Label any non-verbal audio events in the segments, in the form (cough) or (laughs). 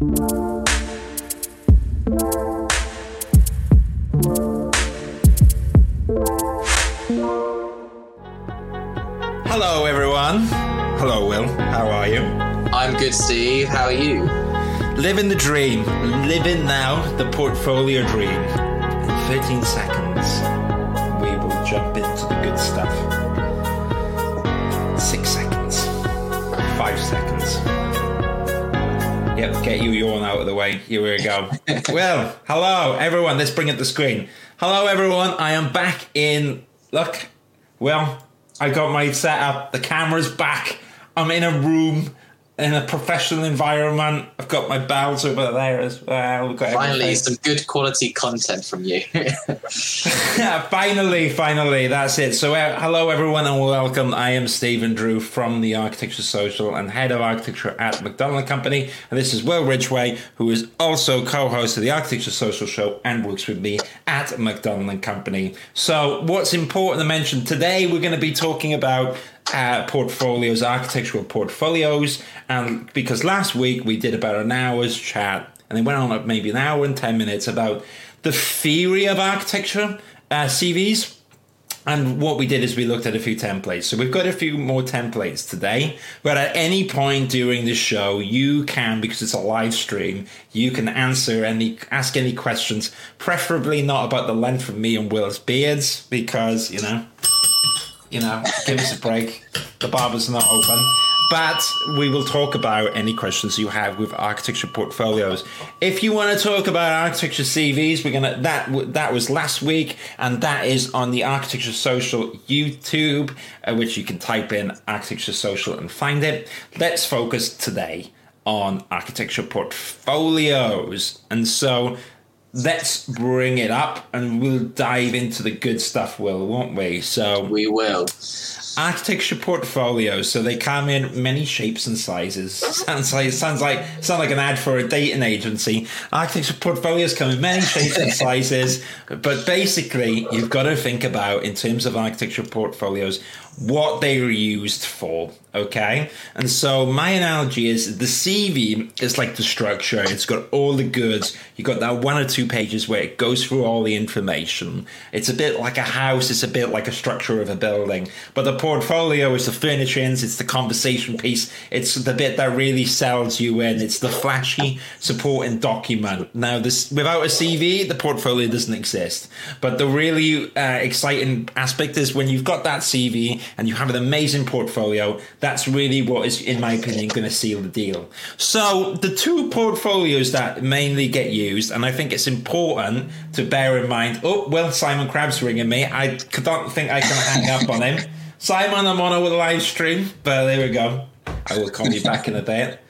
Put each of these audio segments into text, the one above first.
Hello, everyone. Hello, Will. How are you? I'm good, Steve. How are you? Living the dream. Living now the portfolio dream. In 13 seconds, we will jump into the good stuff. Yep, get you yawn out of the way. Here we go. (laughs) well, hello, everyone. Let's bring up the screen. Hello, everyone. I am back in. Look, well, I got my setup. The camera's back. I'm in a room in a professional environment. I've got my bells over there as well. We've got Finally, everything. some good quality content from you. (laughs) Yeah, finally, finally, that's it. So, uh, hello everyone and welcome. I am Stephen Drew from the Architecture Social and head of architecture at McDonald Company. And this is Will Ridgway, who is also co-host of the Architecture Social show and works with me at McDonald Company. So, what's important to mention today? We're going to be talking about uh, portfolios, architectural portfolios, and because last week we did about an hour's chat, and it went on maybe an hour and ten minutes about the theory of architecture uh, CVs. And what we did is we looked at a few templates. So we've got a few more templates today. But at any point during the show, you can, because it's a live stream, you can answer any, ask any questions, preferably not about the length of me and Will's beards, because, you know, you know, give us a break. The barber's are not open. But we will talk about any questions you have with architecture portfolios. If you want to talk about architecture CVs, we're gonna that that was last week, and that is on the Architecture Social YouTube, uh, which you can type in Architecture Social and find it. Let's focus today on architecture portfolios, and so let's bring it up, and we'll dive into the good stuff, Will, won't we? So we will. architecture portfolios so they come in many shapes and sizes (laughs) sounds like sounds like sound like an ad for a dating agency architecture portfolios come in many shapes and (laughs) sizes but basically you've got to think about in terms of architecture portfolios what they were used for okay? And so my analogy is the cv is like the structure. It's got all the goods. You got that one or two pages where it goes through all the information. It's a bit like a house. It's a bit like a structure of a building. But the portfolio is the furnishings it's the conversation piece. It's the bit that really sells you in. It's the flashy supporting document. Now this without a cv the portfolio doesn't exist. But the really uh, exciting aspect is when you've got that cv and you have an amazing portfolio that's really what is in my opinion going to seal the deal. So the two portfolios that mainly get used and i think it's important to bear in mind oh well simon crab's ringing me. I don't think i can hang up on him. (laughs) Simon i'm on a live stream but there we go. I will call you back in a bit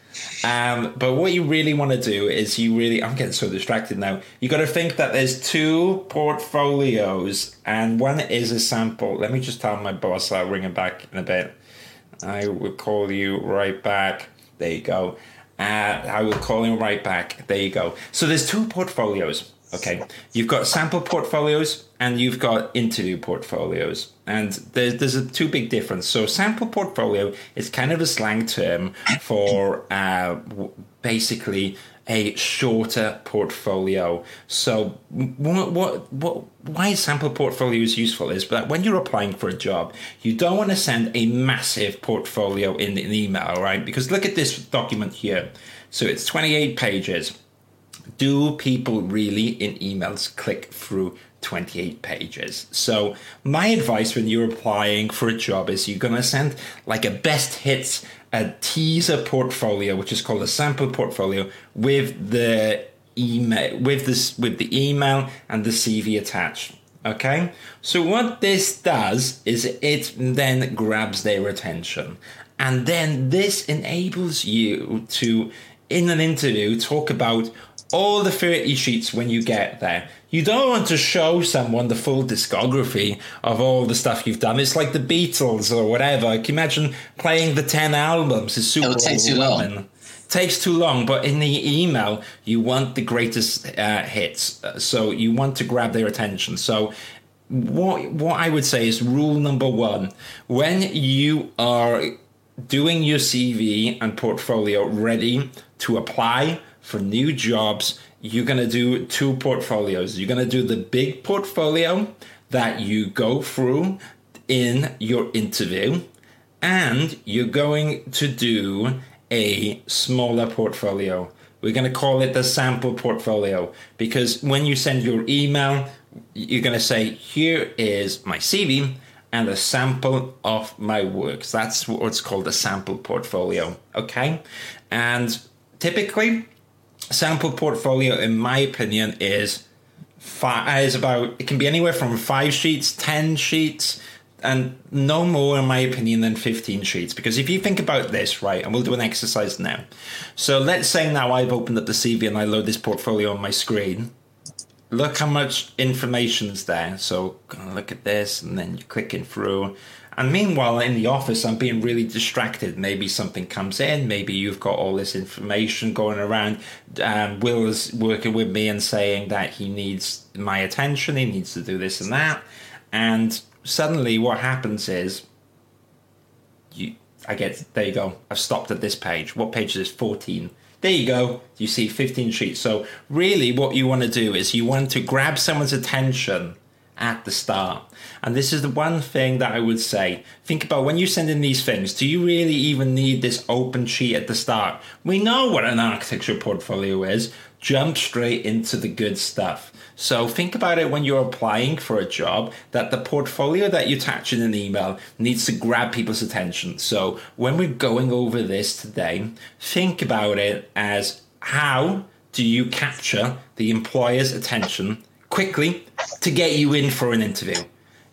um, but what you really want to do is you really, I'm getting so distracted now. You got to think that there's two portfolios and one is a sample. Let me just tell my boss I'll ring him back in a bit. I will call you right back. There you go. Uh, I will call him right back. There you go. So there's two portfolios. Okay, you've got sample portfolios and you've got interview portfolios, and there's there's a two big difference. So sample portfolio is kind of a slang term for uh, basically a shorter portfolio. So what what what why sample portfolios useful is that when you're applying for a job, you don't want to send a massive portfolio in an email, right? Because look at this document here. So it's 28 pages do people really in emails click through 28 pages? So, my advice when you're applying for a job is you're going to send like a best hits, a teaser portfolio, which is called a sample portfolio, with the email, with this, with the email and the CV attached. Okay, so what this does is it then grabs their attention, and then this enables you to, in an interview, talk about all the 30 sheets when you get there. You don't want to show someone the full discography of all the stuff you've done. It's like the Beatles or whatever. Can you imagine playing the 10 albums? It's super It'll take too long. Takes too long, but in the email, you want the greatest uh, hits. Uh, So you want to grab their attention. So what what I would say is rule number one: when you are doing your CV and portfolio ready to apply for new jobs, you're going to do two portfolios. You're going to do the big portfolio that you go through in your interview, and you're going to do a smaller portfolio. We're going to call it the sample portfolio because when you send your email, you're going to say, Here is my CV and a sample of my works. That's what's called a sample portfolio. Okay. And typically, sample portfolio, in my opinion, is five, is about, it can be anywhere from five sheets, 10 sheets, and no more, in my opinion, than 15 sheets. Because if you think about this, right, and we'll do an exercise now. So let's say now I've opened up the CV and I load this portfolio on my screen look how much information is there. So look at this, and then you're clicking through. And meanwhile, in the office, I'm being really distracted. Maybe something comes in. Maybe you've got all this information going around. Um, Will is working with me and saying that he needs my attention. He needs to do this and that. And suddenly, what happens is, you, I get there. You go. I've stopped at this page. What page is this? Fourteen there you go. You see 15 sheets. So, really, what you want to do is you want to grab someone's attention at the start. And this is the one thing that I would say. Think about when you send in these things, do you really even need this open sheet at the start? We know what an architecture portfolio is. Jump straight into the good stuff. So think about it when you're applying for a job that the portfolio that you attach in an email needs to grab people's attention. So when we're going over this today, think about it as how do you capture the employer's attention quickly to get you in for an interview?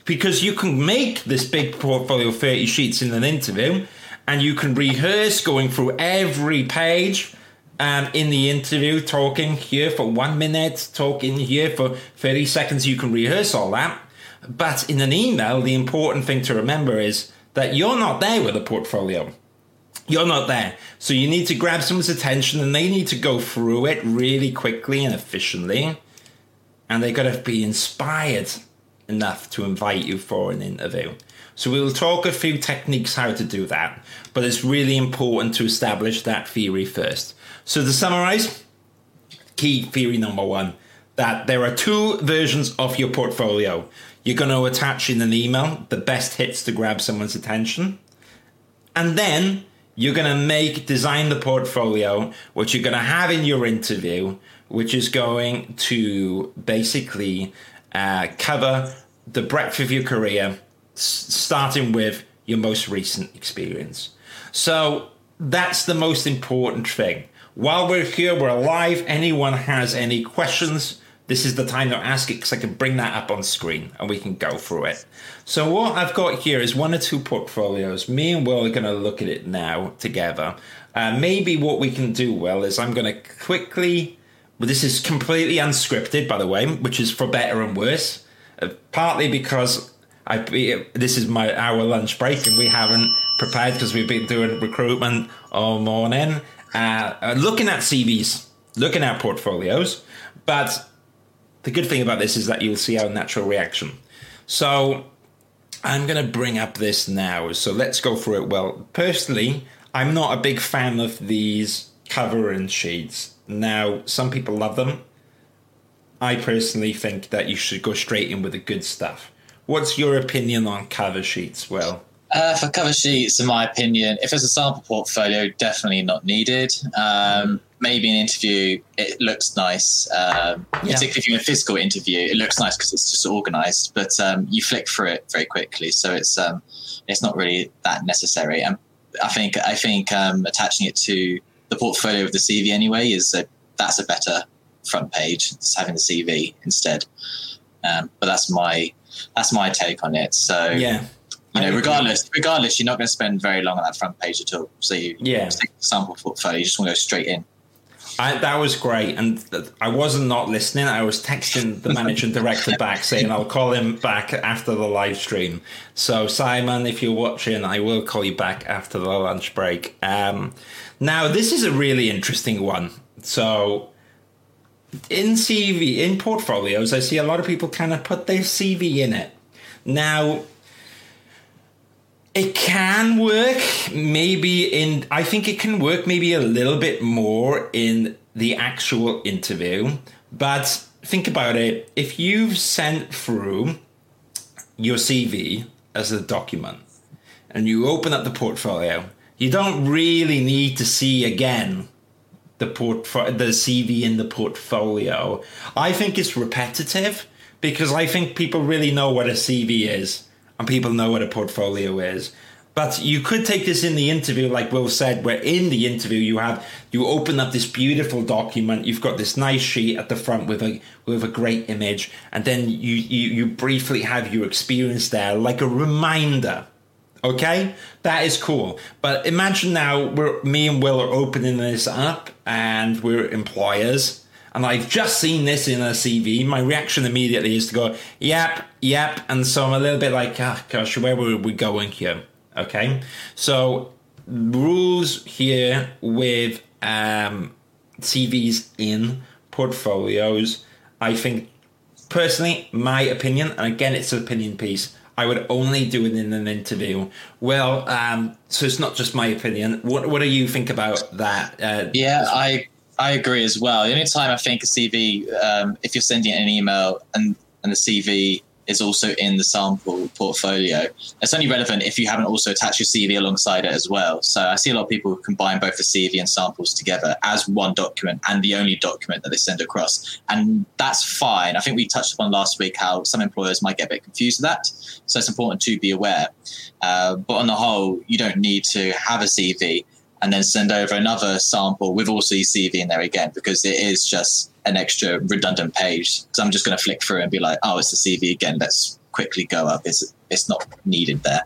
Because you can make this big portfolio 30 sheets in an interview and you can rehearse going through every page um, in the interview, talking here for one minute, talking here for 30 seconds. You can rehearse all that. But in an email, the important thing to remember is that you're not there with a portfolio. You're not there. So you need to grab someone's attention and they need to go through it really quickly and efficiently. And they've got to be inspired enough to invite you for an interview. So we'll talk a few techniques how to do that, but it's really important to establish that theory first. So to summarize, key theory number one that there are two versions of your portfolio. You're going to attach in an email the best hits to grab someone's attention. And then you're going to make, design the portfolio, which you're going to have in your interview, which is going to basically uh, cover the breadth of your career, s- starting with your most recent experience. So that's the most important thing. While we're here, we're alive. Anyone has any questions, this is the time to ask it because I can bring that up on screen and we can go through it. So what I've got here is one or two portfolios. Me and Will are going to look at it now together. Uh, maybe what we can do, Will, is I'm going to quickly. Well, this is completely unscripted, by the way, which is for better and worse. Uh, partly because I this is my hour lunch break and we haven't prepared because we've been doing recruitment all morning, uh, uh looking at CVs, looking at portfolios. But the good thing about this is that you'll see our natural reaction. So I'm going to bring up this now. So let's go through it. Well, personally, I'm not a big fan of these cover and sheets. Now, some people love them. I personally think that you should go straight in with the good stuff. What's your opinion on cover sheets? Well, uh, for cover sheets, in my opinion, if it's a sample portfolio, definitely not needed. Um, maybe an interview, it looks nice, um, yeah. particularly if you're in a physical interview, it looks nice because it's just organized, but um, you flick through it very quickly. So it's, um, it's not really that necessary. And I think, I think um, attaching it to the portfolio of the CV anyway is a, that's a better front page, just having the CV instead. Um, but that's my, that's my take on it. So yeah you know, regardless, regardless, you're not going to spend very long on that front page at all. So you, yeah, take the sample portfolio, you just want to go straight in. I, that was great, and I wasn't not listening. I was texting the managing (laughs) director back saying I'll call him back after the live stream. So Simon, if you're watching, I will call you back after the lunch break. Um, now this is a really interesting one. So in CV in portfolios, I see a lot of people kind of put their CV in it. Now It can work maybe in, I think it can work maybe a little bit more in the actual interview. But think about it if you've sent through your CV as a document and you open up the portfolio, you don't really need to see again the port the CV in the portfolio. I think it's repetitive because I think people really know what a CV is and people know what a portfolio is. But you could take this in the interview, like Will said, where in the interview you have you open up this beautiful document. You've got this nice sheet at the front with a with a great image, and then you you, you briefly have your experience there, like a reminder. Okay, that is cool. But imagine now we're me and Will are opening this up, and we're employers, and I've just seen this in a CV. My reaction immediately is to go, "Yep, yep," and so I'm a little bit like, "Ah, oh, gosh, where were we going here?" Okay, so rules here with um, CVs in portfolios. I think personally, my opinion, and again, it's an opinion piece. I would only do it in an interview. Well, um, so it's not just my opinion. What What do you think about that? Uh, yeah, I I agree as well. The only time I think a CV, um, if you're sending an email and and the CV is also in the sample portfolio. It's only relevant if you haven't also attached your CV alongside it as well. So I see a lot of people combine both the CV and samples together as one document and the only document that they send across. And that's fine. I think we touched upon last week how some employers might get a bit confused with that. So it's important to be aware. Uh, but on the whole, you don't need to have a CV and then send over another sample with also your CV in there again because it is just an extra redundant page. So I'm just going to flick through and be like, oh, it's the CV again. Let's quickly go up. It's it's not needed there.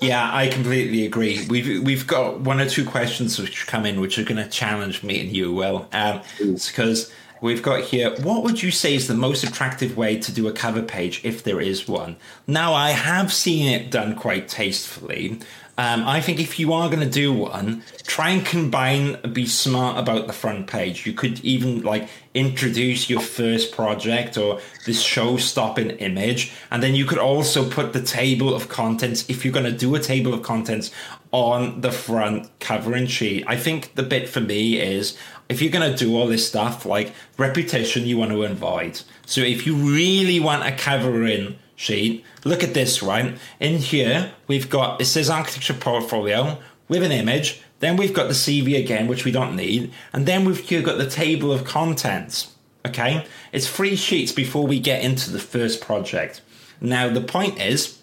Yeah, I completely agree. We've we've got one or two questions which come in, which are going to challenge me and you. Well, um, because we've got here. What would you say is the most attractive way to do a cover page, if there is one? Now, I have seen it done quite tastefully. Um, I think if you are going to do one, try and combine, be smart about the front page. You could even like introduce your first project or this show stopping image. And then you could also put the table of contents, if you're going to do a table of contents, on the front covering sheet. I think the bit for me is if you're going to do all this stuff, like repetition, you want to avoid. So if you really want a covering sheet, look at this, right? In here, we've got, it says architecture portfolio with an image. Then we've got the CV again, which we don't need. And then we've got the table of contents. Okay. It's three sheets before we get into the first project. Now, the point is,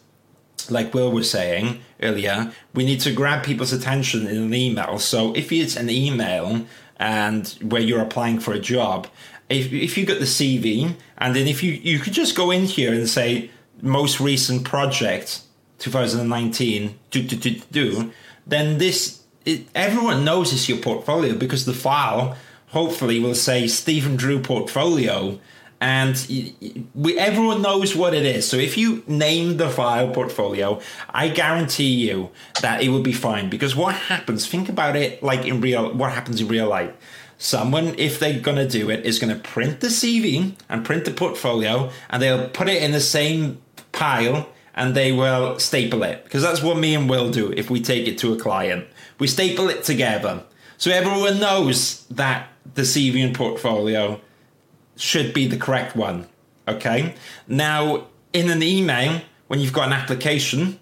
like Will was saying earlier, we need to grab people's attention in an email. So if it's an email and where you're applying for a job, if, if you got the CV and then if you, you could just go in here and say, most recent project, 2019, do, do, do, do, then this, it, everyone knows it's your portfolio because the file hopefully will say Stephen Drew portfolio and we, everyone knows what it is. So if you name the file portfolio, I guarantee you that it will be fine. Because what happens? Think about it like in real. What happens in real life? Someone, if they're gonna do it, is gonna print the CV and print the portfolio, and they'll put it in the same pile and they will staple it because that's what me and Will do if we take it to a client. We staple it together so everyone knows that the CV and portfolio should be the correct one. Okay. Now, in an email, when you've got an application,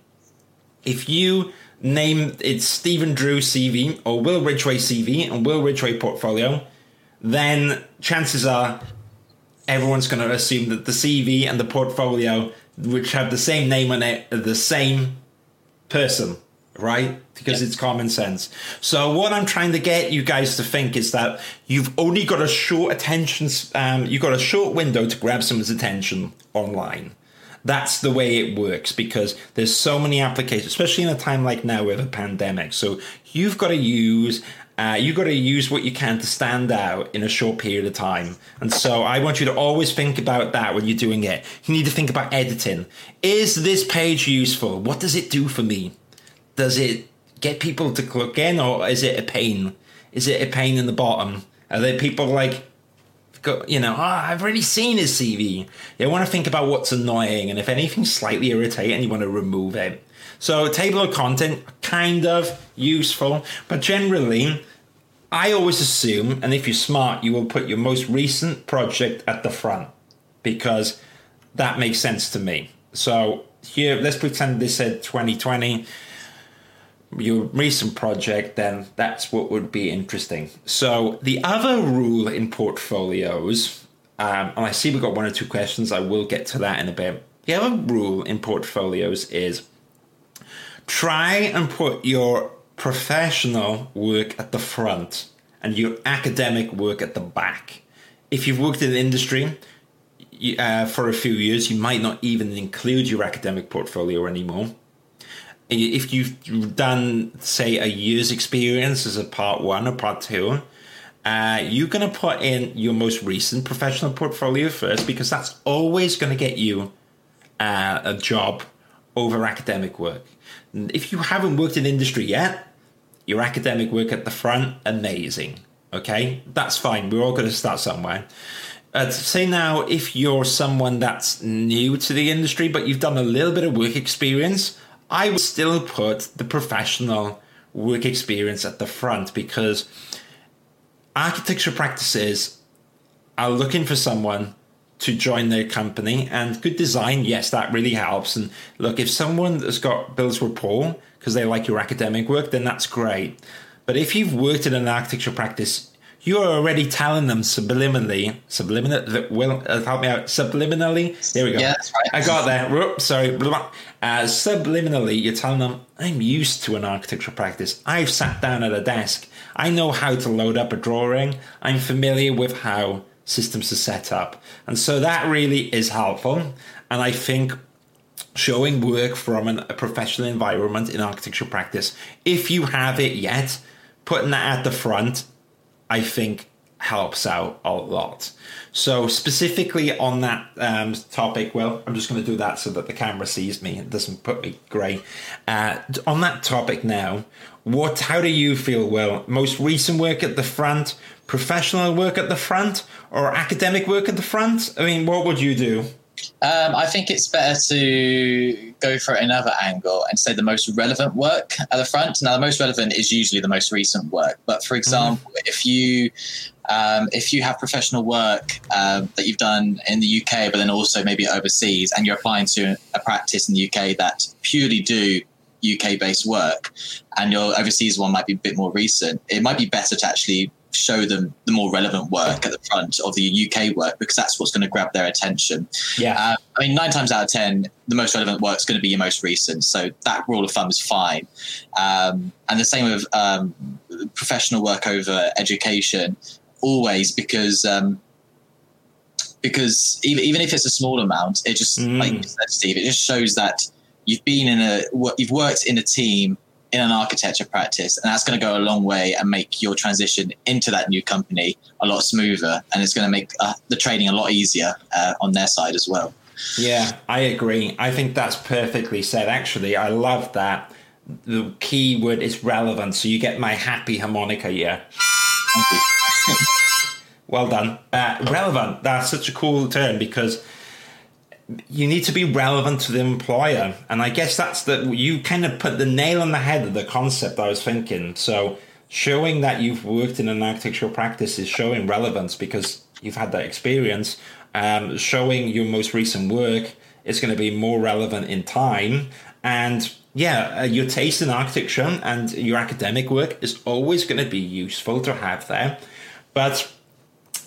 if you name it Stephen Drew CV or Will Ridgway CV and Will Ridgway portfolio, then chances are everyone's going to assume that the CV and the portfolio which have the same name on it the same person, right? Because it's common sense. So what I'm trying to get you guys to think is that you've only got a short attention, um, you've got a short window to grab someone's attention online. That's the way it works because there's so many applications, especially in a time like now with a pandemic. So you've got to use uh, you got to use what you can to stand out in a short period of time. And so I want you to always think about that when you're doing it. You need to think about editing. Is this page useful? What does it do for me? Does it get people to click in or is it a pain? Is it a pain in the bottom? Are there people like, you know, oh, I've already seen his CV. You want to think about what's annoying and if anything's slightly irritating, you want to remove it. So table of content, kind of useful, but generally, I always assume, and if you're smart, you will put your most recent project at the front because that makes sense to me. So here, let's pretend this said 2020 your recent project, then that's what would be interesting. So the other rule in portfolios, um, and I see we've got one or two questions. I will get to that in a bit. The other rule in portfolios is try and put your professional work at the front and your academic work at the back. If you've worked in the industry uh, for a few years, you might not even include your academic portfolio anymore if you've done say a year's experience as a part one or part two uh, you're going to put in your most recent professional portfolio first because that's always going to get you uh, a job over academic work if you haven't worked in industry yet your academic work at the front amazing okay? That's fine. We're all going to start somewhere. Uh, say now if you're someone that's new to the industry but you've done a little bit of work experience I would still put the professional work experience at the front because architecture practices are looking for someone to join their company and good design yes that really helps and look if someone has got builds rapport because they like your academic work then that's great but if you've worked in an architecture practice you are already telling them subliminally, subliminally, will uh, help me out, subliminally. There we go. Yeah, that's right. I got there. Whoop, sorry. Uh, subliminally, you're telling them, I'm used to an architectural practice. I've sat down at a desk. I know how to load up a drawing. I'm familiar with how systems to set up. And so that really is helpful. And I think showing work from an, a professional environment in architectural practice, if you have it yet, putting that at the front I think helps out a lot. So specifically on that um, topic, well, I'm just going to do that so that the camera sees me and doesn't put me grey. Uh, on that topic now, what? How do you feel? Well, most recent work at the front, professional work at the front, or academic work at the front? I mean, what would you do? Um, I think it's better to go for another angle and say the most relevant work at the front. Now, the most relevant is usually the most recent work. But for example, mm. if you um, if you have professional work uh, that you've done in the UK, but then also maybe overseas, and you're applying to a practice in the UK that purely do UK based work, and your overseas one might be a bit more recent, it might be better to actually show them the more relevant work at the front of the UK work because that's what's going to grab their attention. Yeah. Uh, I mean, nine times out of 10, the most relevant work is going to be your most recent. So that rule of thumb is fine. Um, and the same with um, professional work over education, always because. Um, because even, even if it's a small amount, it just mm. like you said, Steve, it just shows that you've been in a you've worked in a team in an architecture practice, and that's going to go a long way and make your transition into that new company a lot smoother, and it's going to make uh, the training a lot easier uh, on their side as well. Yeah, I agree. I think that's perfectly said. Actually, I love that. The key word is relevant, so you get my happy harmonica. Yeah. (laughs) well done. Uh, relevant. That's such a cool term because you need to be relevant to the employer. And I guess that's the, you kind of put the nail on the head of the concept I was thinking. So showing that you've worked in an architectural practice is showing relevance because you've had that experience. Um, showing your most recent work is going to be more relevant in time. And yeah, uh, your taste in architecture and your academic work is always going to be useful to have there. But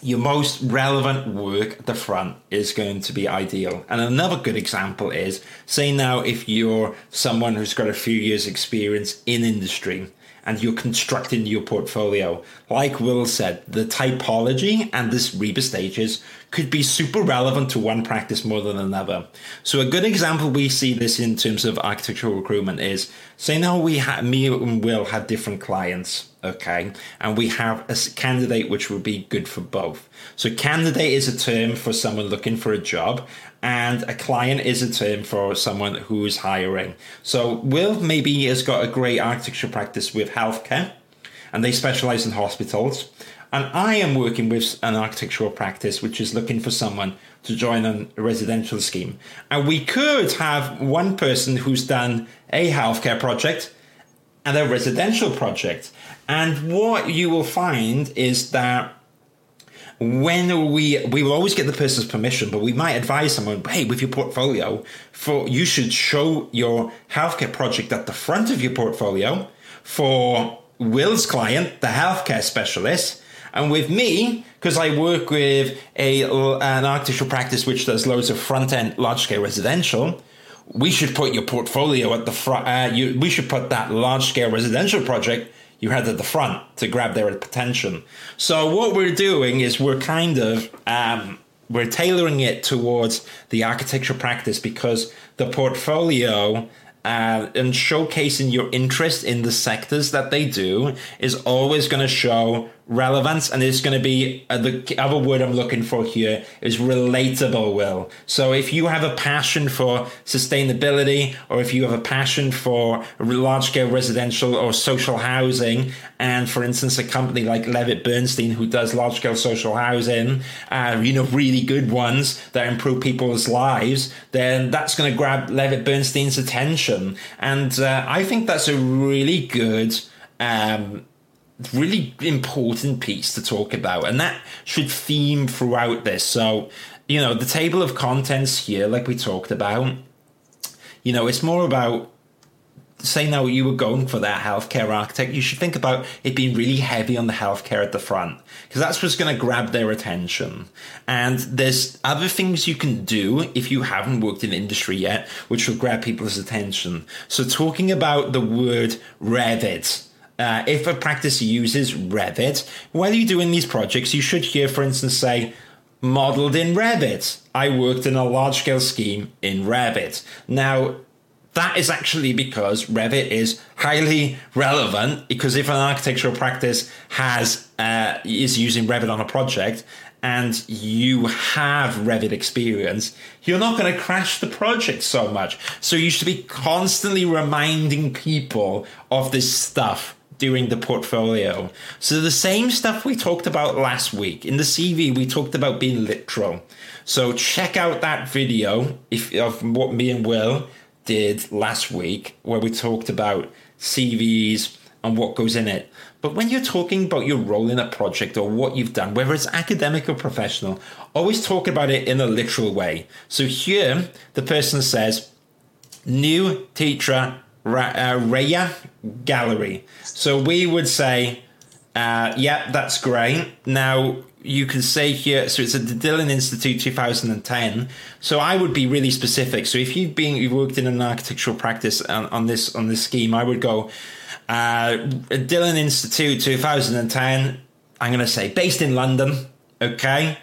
your most relevant work at the front is going to be ideal. And another good example is say now if you're someone who's got a few years experience in industry and you're constructing your portfolio. Like Will said, the typology and this RIBA stages could be super relevant to one practice more than another. So a good example we see this in terms of architectural recruitment is say now we have me and Will have different clients, okay, and we have a candidate which would be good for both. So candidate is a term for someone looking for a job, and a client is a term for someone who is hiring. So Will maybe has got a great architecture practice with healthcare, and they specialize in hospitals. and I am working with an architectural practice which is looking for someone to join a residential scheme. And we could have one person who's done a healthcare project and a residential project. And what you will find is that when we we will always get the person's permission, but we might advise someone, hey, with your portfolio, for you should show your healthcare project at the front of your portfolio for Will's client, the healthcare specialist, and with me, because I work with a an architectural practice which does loads of front end large scale residential, we should put your portfolio at the front. Uh, you, we should put that large scale residential project you had at the front to grab their attention. So what we're doing is we're kind of um, we're tailoring it towards the architecture practice because the portfolio uh, and showcasing your interest in the sectors that they do is always going to show relevance and it's going to be uh, the other word i'm looking for here is relatable will. So if you have a passion for sustainability or if you have a passion for large scale residential or social housing and for instance a company like levitt bernstein who does large scale social housing uh, you know really good ones that improve people's lives then that's going to grab levitt bernstein's attention. And uh, i think that's a really good um, really important piece to talk about, and that should theme throughout this. So, you know, the table of contents here, like we talked about, you know, it's more about say now you were going for that healthcare architect, you should think about it being really heavy on the healthcare at the front because that's what's going to grab their attention. And there's other things you can do if you haven't worked in industry yet, which will grab people's attention. So talking about the word Revit uh, if a practice uses Revit, while you're doing these projects, you should hear, for instance, say, modeled in Revit. I worked in a large scale scheme in Revit. Now, that is actually because Revit is highly relevant because if an architectural practice has uh, is using Revit on a project and you have Revit experience, you're not going to crash the project so much. So you should be constantly reminding people of this stuff doing the portfolio. So the same stuff we talked about last week. In the CV, we talked about being literal. So check out that video if, of what me and Will did last week, where we talked about CVs and what goes in it. But when you're talking about your role in a project or what you've done, whether it's academic or professional, always talk about it in a literal way. So here, the person says, new teacher uh, Raya Gallery. So we would say, uh, yeah, that's great. Now you can say here, so it's at the Dillon Institute 2010. So I would be really specific. So if you've been, you've worked in an architectural practice on, on this on this scheme, I would go uh, Dillon Institute 2010. I'm going to say based in London. Okay,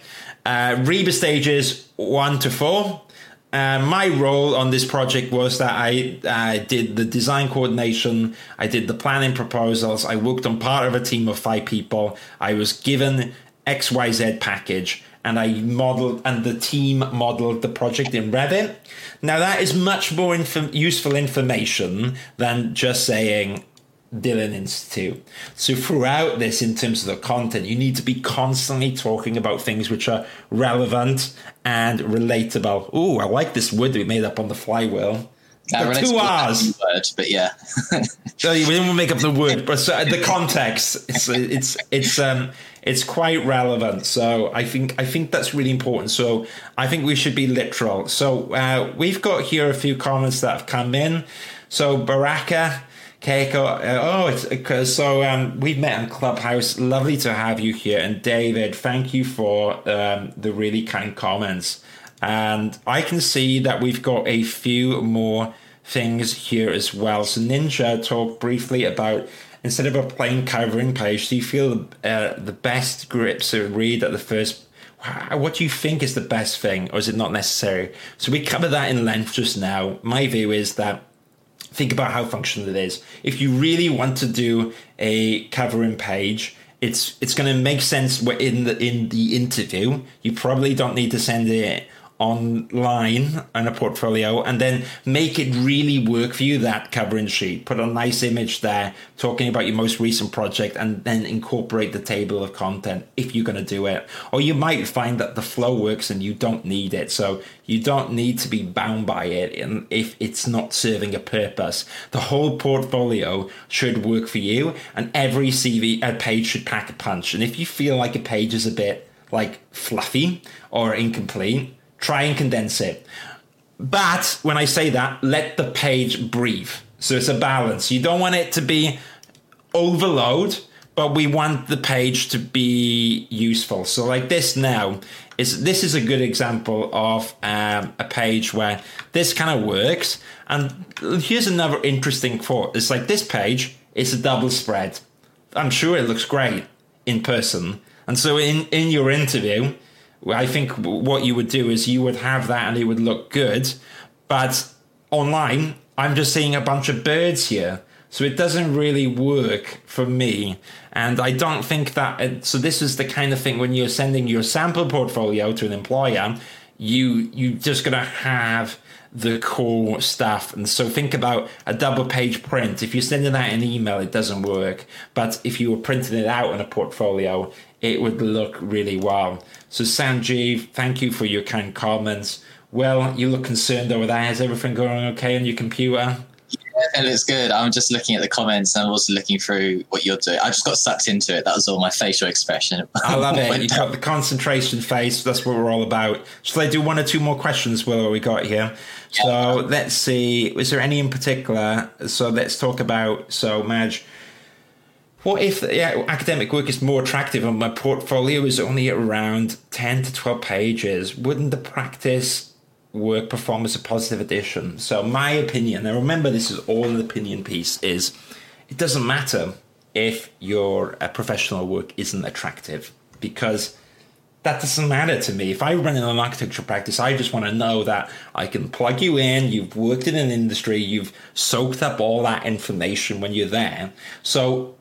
uh, RIBA stages one to four. Uh, my role on this project was that I uh, did the design coordination, I did the planning proposals, I worked on part of a team of five people. I was given XYZ package and I modeled, and the team modeled the project in Revit. Now, that is much more inf- useful information than just saying, Dillon Institute. So throughout this, in terms of the content, you need to be constantly talking about things which are relevant and relatable. Oh, I like this word that we made up on the flywheel. Uh, two R's. Word, but yeah. (laughs) so we didn't make up the word, but so the context. It's it's it's um it's quite relevant. So I think I think that's really important. So I think we should be literal. So uh, we've got here a few comments that have come in. So Baraka Keiko. Uh, oh, it's because so um, we've met on Clubhouse. Lovely to have you here. And David, thank you for um, the really kind comments. And I can see that we've got a few more things here as well. So Ninja talked briefly about instead of a plain covering page, do you feel uh, the best grips to read at the first? What do you think is the best thing, or is it not necessary? So we covered that in length just now. My view is that think about how functional it is. If you really want to do a covering page, it's it's going to make sense in the in the interview. You probably don't need to send it online on a portfolio and then make it really work for you that covering sheet. Put a nice image there talking about your most recent project and then incorporate the table of content if you're going to do it. Or you might find that the flow works and you don't need it. So you don't need to be bound by it and if it's not serving a purpose. The whole portfolio should work for you and every cv a page should pack a punch. And if you feel like a page is a bit like fluffy or incomplete try and condense it. But when I say that, let the page breathe. So it's a balance. You don't want it to be overload, but we want the page to be useful. So like this now is this is a good example of um, a page where this kind of works. And here's another interesting thought. It's like this page is a double spread. I'm sure it looks great in person. And so in, in your interview, I think what you would do is you would have that and it would look good, but online, I'm just seeing a bunch of birds here. So it doesn't really work for me. And I don't think that. It, so this is the kind of thing when you're sending your sample portfolio to an employer, you you just gonna have the core stuff. And so think about a double page print. If you're sending that in email, it doesn't work. But if you were printing it out in a portfolio, it would look really well. So Sanjeev, thank you for your kind comments. Well, you look concerned over there. Is everything going okay on your computer? Yeah, it looks good. I'm just looking at the comments and I'm also looking through what you're doing. I just got sucked into it. That was all my facial expression. I love it. (laughs) You got the concentration face. That's what we're all about. Shall I do one or two more questions, Will, we got here? Yeah. So let's see. Was there any in particular? So let's talk about, so Madge, what if yeah, academic work is more attractive and my portfolio is only around 10 to 12 pages? Wouldn't the practice work perform as a positive addition? So, my opinion, and remember this is all an opinion piece, is it doesn't matter if your uh, professional work isn't attractive because that doesn't matter to me. If I run an architecture practice, I just want to know that I can plug you in, you've worked in an industry, you've soaked up all that information when you're there. So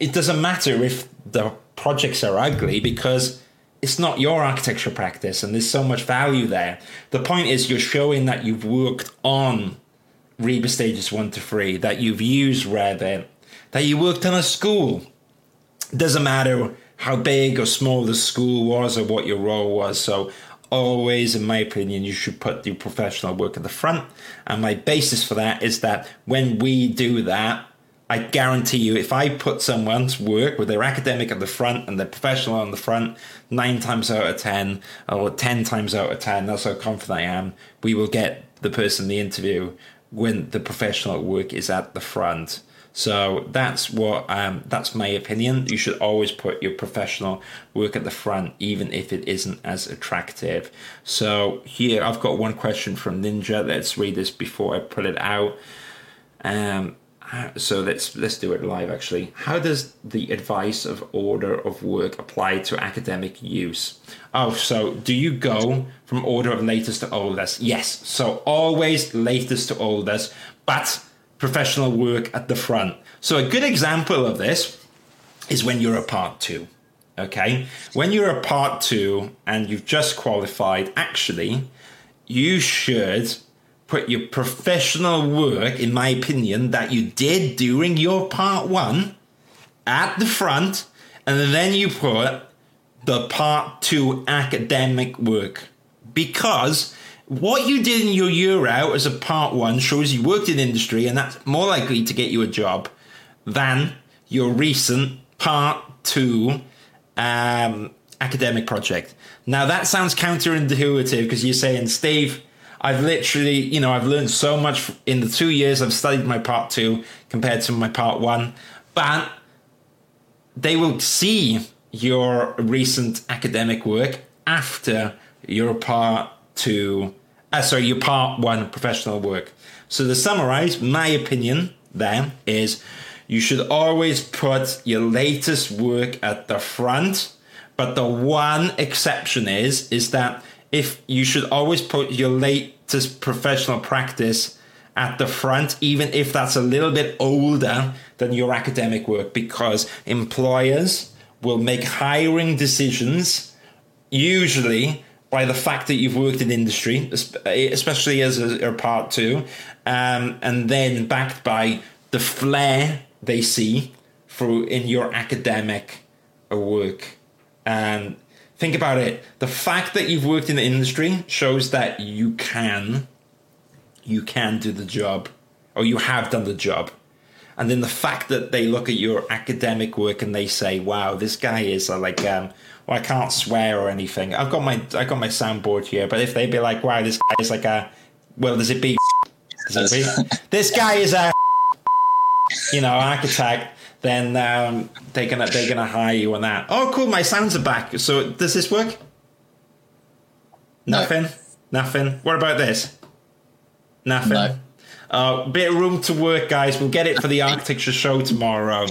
it doesn't matter if the projects are ugly because it's not your architecture practice and there's so much value there. The point is you're showing that you've worked on RIBA stages one to three, that you've used Revit, that you worked on a school. Doesn't matter how big or small the school was or what your role was. So always, in my opinion, you should put your professional work at the front. And my basis for that is that when we do that, I guarantee you, if I put someone's work with their academic at the front and their professional on the front, nine times out of 10, or 10 times out of 10, that's how confident I am, we will get the person the interview when the professional work is at the front. So that's what um, that's my opinion. You should always put your professional work at the front, even if it isn't as attractive. So here I've got one question from Ninja. Let's read this before I put it out. Um, so let's let's do it live actually. How does the advice of order of work apply to academic use? Oh so do you go from order of latest to oldest? Yes. So always latest to oldest but professional work at the front. So a good example of this is when you're a part two okay? When you're a part two and you've just qualified actually you should put your professional work, in my opinion, that you did during your part one at the front, and then you put the part two academic work. Because what you did in your year out as a part one shows you worked in industry, and that's more likely to get you a job than your recent part two um, academic project. Now, that sounds counterintuitive because you're saying, Steve, I've literally, you know, I've learned so much in the two years I've studied my part two compared to my part one. But they will see your recent academic work after your part two, uh, sorry, your part one professional work. So to summarize, my opinion there is you should always put your latest work at the front. But the one exception is, is that if you should always put your latest professional practice at the front, even if that's a little bit older than your academic work, because employers will make hiring decisions usually by the fact that you've worked in industry, especially as a, a part two, um, and then backed by the flair they see through in your academic work. And think about it: the fact that you've worked in the industry shows that you can, you can do the job, or you have done the job. And then the fact that they look at your academic work and they say, "Wow, this guy is uh, like." Um, well, I can't swear or anything. I've got my I got my soundboard here, but if they'd be like, "Wow, this guy is like a," well, does it be? Does it be? this guy is a, you know, architect. Then um, they're gonna they're gonna hire you on that. Oh, cool! My sounds are back. So does this work? Nothing. No. Nothing. What about this? Nothing. No. Uh, bit of room to work, guys. We'll get it for the (laughs) architecture show tomorrow.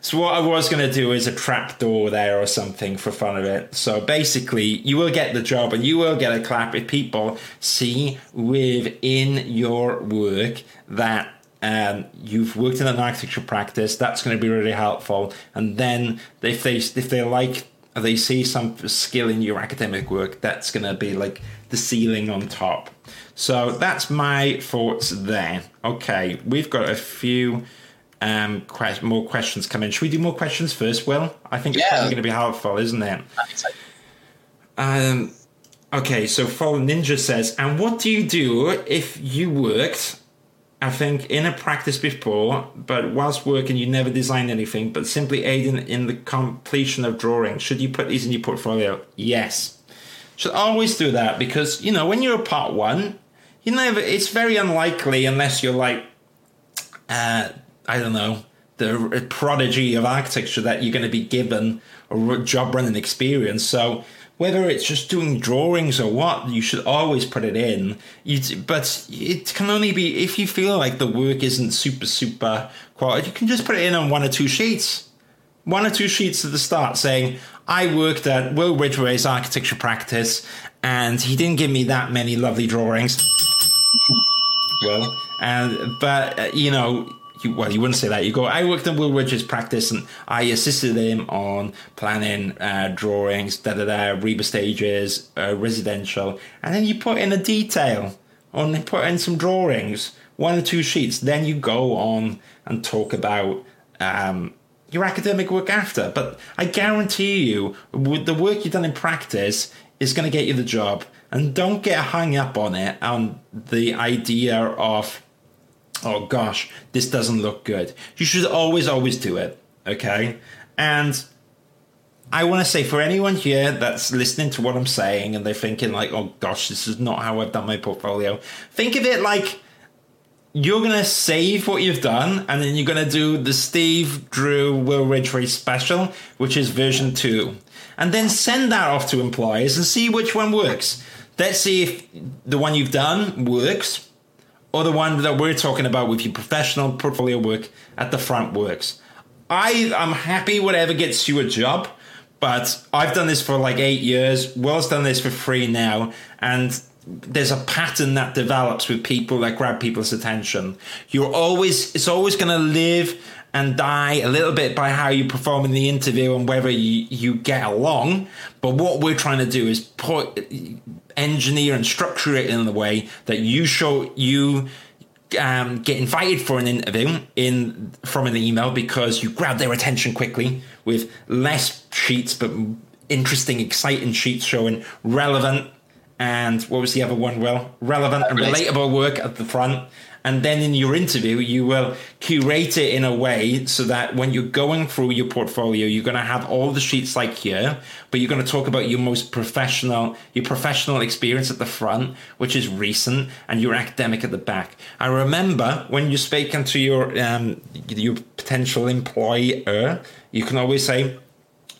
So what I was going to do is a trap door there or something for fun of it. So basically, you will get the job and you will get a clap if people see within your work that um, you've worked in an architecture practice. That's going to be really helpful. And then if they if they like they see some skill in your academic work, that's going to be like the ceiling on top. So that's my thoughts there. Okay, we've got a few um, more questions come in. Should we do more questions first, Will? I think it's yeah. probably going to be helpful, isn't it? Um, okay, so Fallen Ninja says, and what do you do if you worked, I think, in a practice before, but whilst working you never designed anything, but simply aiding in the completion of drawings? Should you put these in your portfolio? Yes. Should always do that because, you know, when you're a part one, you never, it's very unlikely unless you're like, uh, I don't know, the prodigy of architecture that you're going to be given a job running experience. So whether it's just doing drawings or what, you should always put it in. You, but it can only be if you feel like the work isn't super super quality. You can just put it in on one or two sheets, one or two sheets at the start, saying I worked at Will Ridgway's architecture practice, and he didn't give me that many lovely drawings. well, and but uh, you know you, well, you wouldn't say that. You go, I worked in Will Ridge's practice and I assisted him on planning uh, drawings, da da da, RIBA stages, uh, residential, and then you put in a detail on, put in some drawings, one or two sheets. Then you go on and talk about um, your academic work after. But I guarantee you, with the work you've done in practice is going to get you the job. And don't get hung up on it, on the idea of oh gosh, this doesn't look good. You should always, always do it. Okay. And I want to say for anyone here that's listening to what I'm saying and they're thinking, like, oh gosh, this is not how I've done my portfolio, think of it like you're going to save what you've done and then you're going to do the Steve Drew Will Ridgway special, which is version two. And then send that off to employers and see which one works. Let's see if the one you've done works or the one that we're talking about with your professional portfolio work at the front works. I am happy whatever gets you a job, but I've done this for like eight years. Will's done this for free now, and there's a pattern that develops with people that grab people's attention. You're always it's always going to live and die a little bit by how you perform in the interview and whether you, you get along. But what we're trying to do is put engineer and structure it in the way that you show you um, get invited for an interview in from an email because you grab their attention quickly with less sheets but interesting, exciting sheets showing relevant and what was the other one? Well, relevant and relatable work at the front and then in your interview, you will curate it in a way so that when you're going through your portfolio, you're going to have all the sheets like here, but you're going to talk about your most professional, your professional experience at the front, which is recent, and your academic at the back. I remember when you're speaking to your um, your potential employer, you can always say,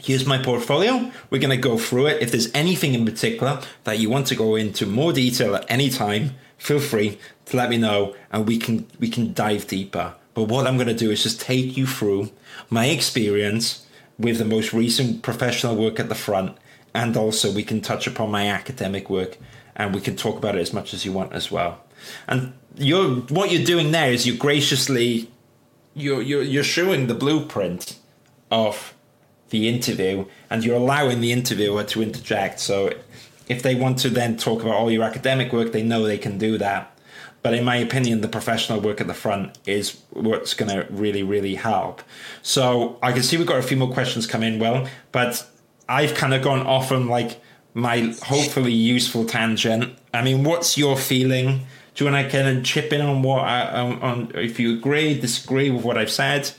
here's my portfolio. We're going to go through it. If there's anything in particular that you want to go into more detail at any time, feel free to let me know and we can we can dive deeper. But what I'm going to do is just take you through my experience with the most recent professional work at the front and also we can touch upon my academic work and we can talk about it as much as you want as well. And you're what you're doing there is you're graciously you're you're, you're showing the blueprint of the interview and you're allowing the interviewer to interject. So if they want to then talk about all your academic work, they know they can do that. But in my opinion, the professional work at the front is what's going to really, really help. So I can see we've got a few more questions come in, well, but I've kind of gone off on like my hopefully useful tangent. I mean, what's your feeling? Do you want to kind of chip in on what I, on, on if you agree, disagree with what I've said?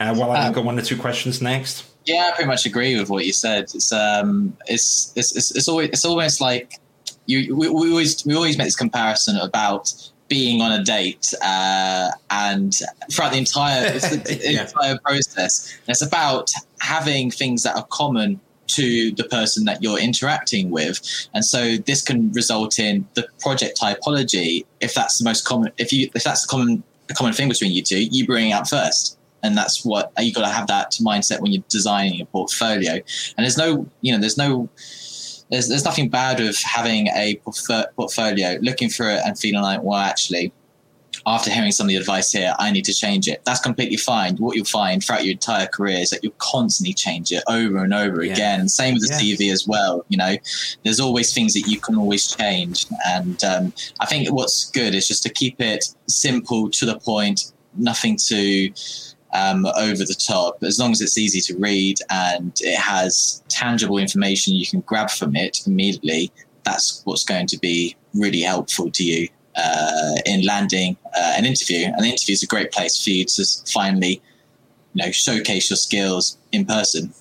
Uh, while I've um, got one or two questions next. Yeah, I pretty much agree with what you said. It's um, it's it's it's, it's always it's almost like you we, we always we always make this comparison about being on a date uh, and throughout the entire (laughs) the, yeah. entire process. it's about having things that are common to the person that you're interacting with, and so this can result in the project typology. If that's the most common, if you if that's the common the common thing between you two, you bring it out first and that's what you got to have that mindset when you're designing a portfolio and there's no you know there's no there's, there's nothing bad with having a portfolio, looking through it and feeling like, well, actually, after hearing some of the advice here, I need to change it. That's completely fine. What you'll find throughout your entire career is that you'll constantly change it over and over yeah. again. Same with the yeah. CV as well. You know, there's always things that you can always change. And um, I think what's good is just to keep it simple to the point, nothing to um, over the top. As long as it's easy to read and it has tangible information you can grab from it immediately, that's what's going to be really helpful to you uh, in landing uh, an interview. And the interview is a great place for you to finally, you know, showcase your skills in person.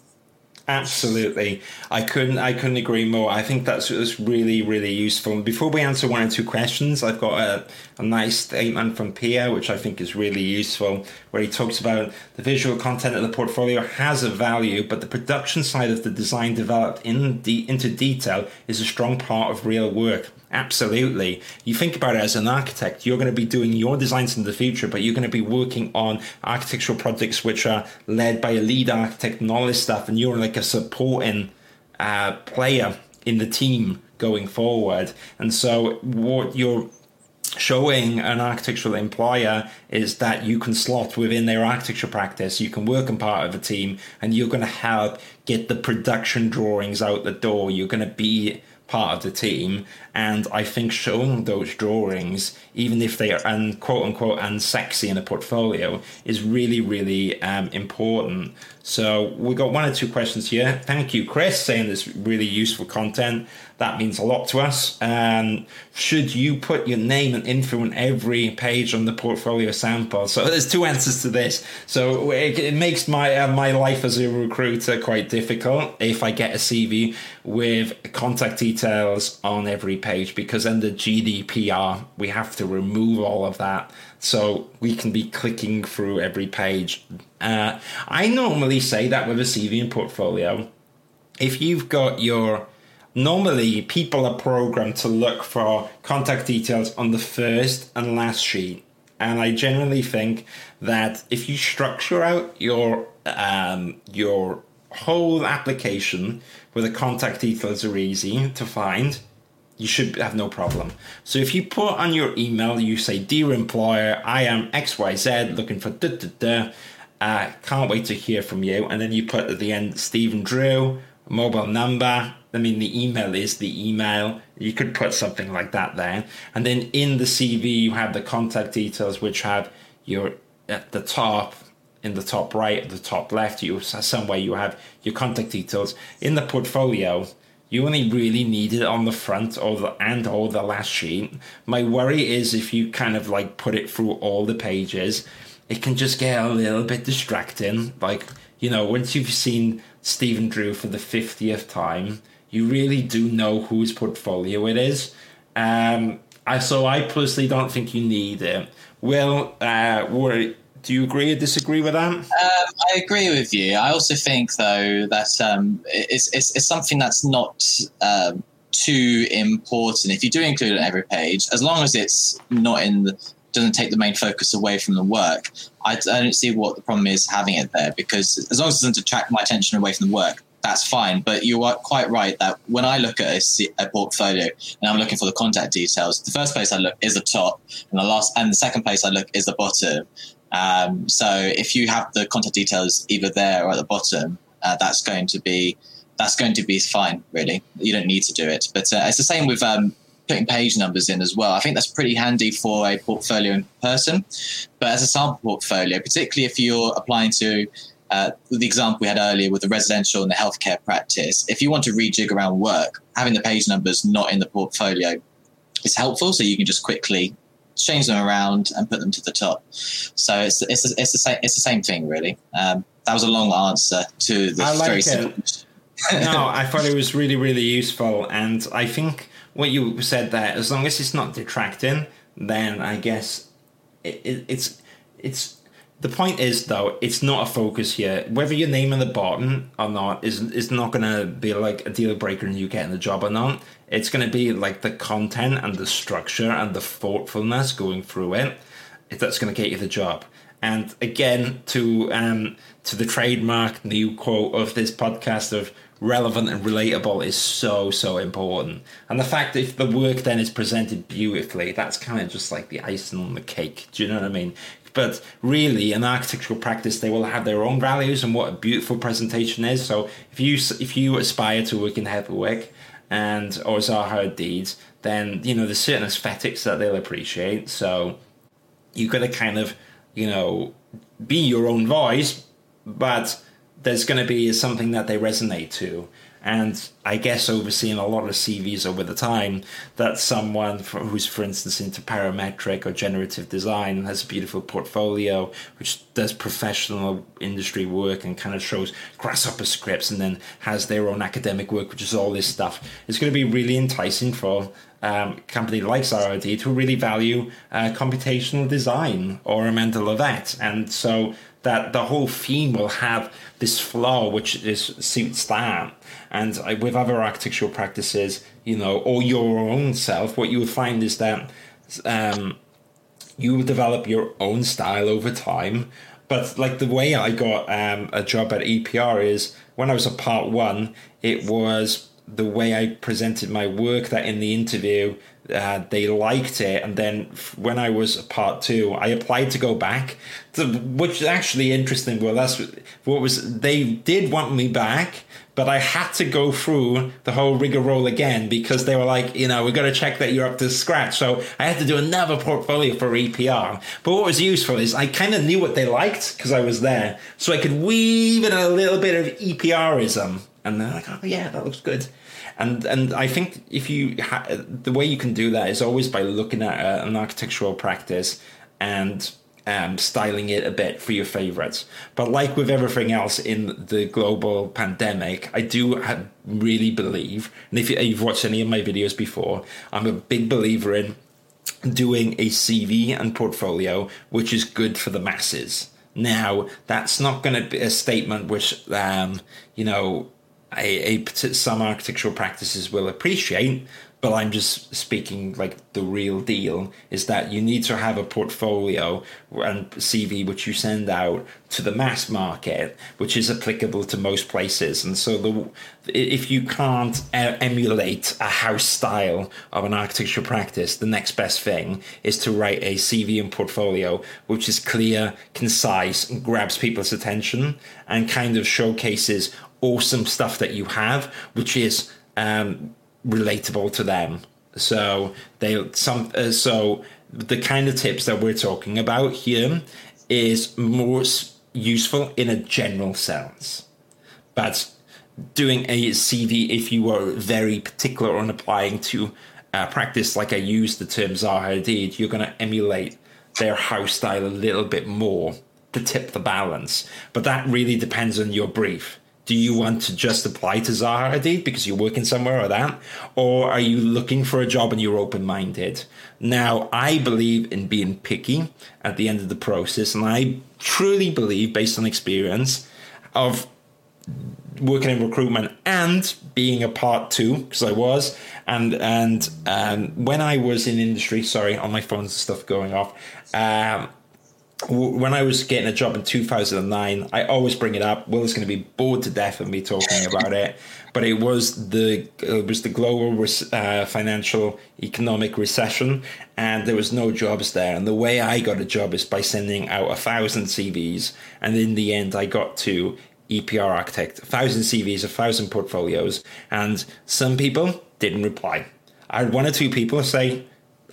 Absolutely, I couldn't. I couldn't agree more. I think that's, that's really, really useful. Before we answer one or two questions, I've got a, a nice statement from Pierre, which I think is really useful, where he talks about the visual content of the portfolio has a value, but the production side of the design developed in de- into detail is a strong part of real work. Absolutely. You think about it as an architect, you're going to be doing your designs in the future, but you're going to be working on architectural projects which are led by a lead architect and all this stuff, and you're like a supporting uh, player in the team going forward. And so, what you're showing an architectural employer is that you can slot within their architecture practice, you can work on part of a team, and you're going to help get the production drawings out the door. You're going to be part of the team. And I think showing those drawings, even if they are un, quote unquote unsexy in a portfolio, is really, really um, important. So we got one or two questions here. Thank you, Chris, saying this really useful content. That means a lot to us. Um, should you put your name and info on every page on the portfolio sample? So (laughs) there's two answers to this. So it, it makes my uh, my life as a recruiter quite difficult if I get a CV with contact details on every page because under GDPR we have to remove all of that so we can be clicking through every page. Uh, I normally say that with a CV and portfolio. If you've got your normally people are programmed to look for contact details on the first and last sheet and i generally think that if you structure out your um, your whole application where the contact details are easy to find you should have no problem so if you put on your email you say dear employer i am xyz looking for da da da uh, can't wait to hear from you and then you put at the end stephen drew mobile number I mean, the email is the email. You could put something like that there. And then in the CV, you have the contact details, which have your at the top, in the top right, the top left, you somewhere you have your contact details. In the portfolio, you only really need it on the front or the and or the last sheet. My worry is if you kind of like put it through all the pages, it can just get a little bit distracting. Like, you know, once you've seen Stephen Drew for the 50th time, you really do know whose portfolio it is. Um, I, so I personally don't think you need it. Will, uh, do you agree or disagree with that? Um, I agree with you. I also think, though, that um, it's, it's, it's, something that's not um, too important. If you do include it on every page, as long as it's not in the doesn't take the main focus away from the work, I, I don't see what the problem is having it there because as long as it doesn't detract my attention away from the work, that's fine. But you are quite right that when I look at a, a, portfolio and I'm looking for the contact details, the first place I look is the top, and the last and the second place I look is the bottom. Um, so if you have the contact details either there or at the bottom, uh, that's going to be that's going to be fine. Really, you don't need to do it. But uh, it's the same with um, putting page numbers in as well. I think that's pretty handy for a portfolio in person. But as a sample portfolio, particularly if you're applying to uh, the example we had earlier with the residential and the healthcare practice, if you want to rejig around work, having the page numbers not in the portfolio is helpful. So you can just quickly change them around and put them to the top. So it's it's it's the same it's the same thing really. Um, that was a long answer to the like very simple. (laughs) no, I thought it was really really useful, and I think what you said there, as long as it's not detracting, then I guess it, it, it's it's the point is though it's not a focus here whether your name on the bottom or not is is not going to be like a deal breaker in you getting the job or not it's going to be like the content and the structure and the thoughtfulness going through it that's going to get you the job. And again to um to the trademark new quote of this podcast of relevant and relatable is so so important. And the fact that if the work then is presented beautifully that's kind of just like the icing on the cake. Do you know what i mean? But really in architectural practice they will have their own values and what a beautiful presentation is. So if you if you aspire to work in Heatherwick and or Zaha Hadid then you know there's certain aesthetics that they'll appreciate. So you've got to kind of you know be your own voice but there's going to be something that they resonate to and I guess overseeing a lot of CVs over the time that someone who's, for instance, into parametric or generative design has a beautiful portfolio, which does professional industry work and kind of shows grasshopper scripts and then has their own academic work, which is all this stuff. It's going to be really enticing for um, a company like Hadid to really value uh, computational design or Amanda Levete. And so that the whole theme will have this flaw which is suits that and with other architectural practices you know or your own self what you would find is that um, you will develop your own style over time. But like the way i got um, a job at epr is when i was a part one it was the way i presented my work that in the interview uh, they liked it, and then when I was a part two, I applied to go back, which is actually interesting. Well, that's what was they did want me back, but I had to go through the whole rigmarole again because they were like, you know, we've got to check that you're up to scratch. So I had to do another portfolio for EPR. But what was useful is I kind of knew what they liked because I was there, so I could weave in a little bit of EPRism, and they're like, oh yeah, that looks good and and I think if you ha- the way you can do that is always by looking at a, an architectural practice and um, styling it a bit for your favorites. But like with everything else in the global pandemic, I do have, really believe, and if you've watched any of my videos before, I'm a big believer in doing a CV and portfolio which is good for the masses. Now, that's not going to be a statement which, um, you know, a, a some architectural practices will appreciate, but I'm just speaking like the real deal is that you need to have a portfolio and CV which you send out to the mass market, which is applicable to most places. And so the if you can't emulate a house style of an architectural practice, the next best thing is to write a CV and portfolio which is clear, concise, and grabs people's attention and kind of showcases awesome stuff that you have, which is um, relatable to them. So they some uh, so the kind of tips that we're talking about here is more useful in a general sense, but doing a CV if you are very particular on applying to practice, like I use the term Zaha Hadid, you're going to emulate their house style a little bit more to tip the balance. But that really depends on your brief do you want to just apply to Zaha Hadid because you're working somewhere or that? Or are you looking for a job and you're open minded? Now, I believe in being picky at the end of the process, and I truly believe, based on experience, of working in recruitment and being a part two because I was and and um, when I was in industry sorry on my phone's stuff going off um, when I was getting a job in 2009, I always bring it up. Will's going to be bored to death of me talking about it, but it was the it was the global uh, financial economic recession, and there was no jobs there. And the way I got a job is by sending out a thousand CVs, and in the end, I got to EPR architect, a thousand CVs, a thousand portfolios, and some people didn't reply. I had one or two people say,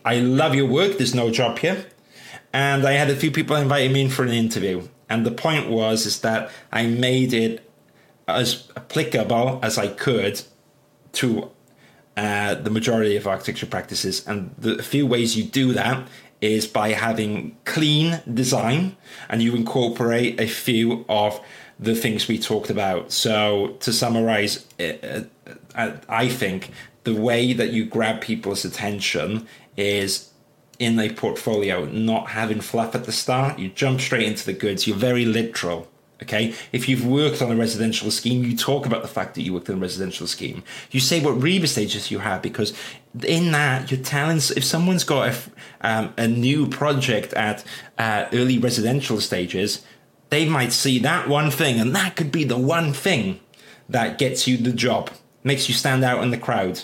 I love your work, there's no job here. And I had a few people inviting me in for an interview. And the point was is that I made it as applicable as I could to uh, the majority of architecture practices. And the few ways you do that is by having clean design and you incorporate a few of the things we talked about. So to summarize, uh, uh, I think the way that you grab people's attention is in a portfolio, not having fluff at the start. You jump straight into the goods. You're very literal. Okay. If you've worked on a residential scheme, you talk about the fact that you worked on a residential scheme. You say what RIBA stages you have because in that you're telling if someone's got a, um, a new project at uh, early residential stages, they might see that one thing, and that could be the one thing that gets you the job, makes you stand out in the crowd.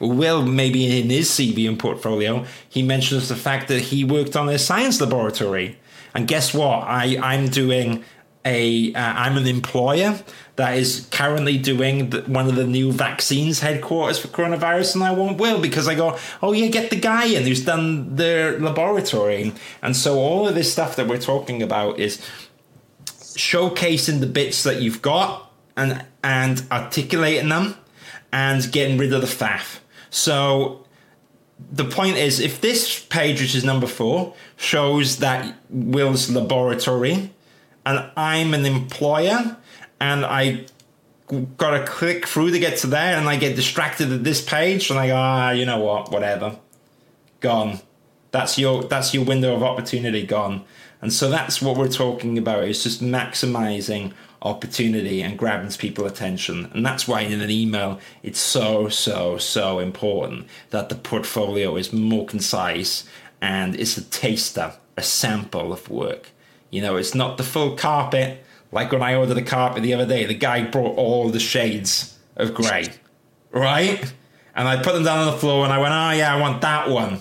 Will maybe in his and portfolio, he mentions the fact that he worked on a science laboratory. And guess what? I, I'm doing a am uh, an employer that is currently doing the, one of the new vaccines headquarters for coronavirus, and I won't will because I go, oh yeah, get the guy in who's done their laboratory, and so all of this stuff that we're talking about is showcasing the bits that you've got and and articulating them and getting rid of the faff. So the point is, if this page, which is number four, shows that Will's laboratory and I'm an employer and I got to click through to get to there and I get distracted at this page and I go, ah, you know what, whatever. Gone. That's your that's your window of opportunity gone. And so that's what we're talking about. It's just maximizing opportunity and grabbing people's attention. And that's why in an email it's so, so, so important that the portfolio is more concise and it's a taster, a sample of work. You know, it's not the full carpet. Like when I ordered a carpet the other day, the guy brought all the shades of grey, right? And I put them down on the floor and I went, oh yeah, I want that one.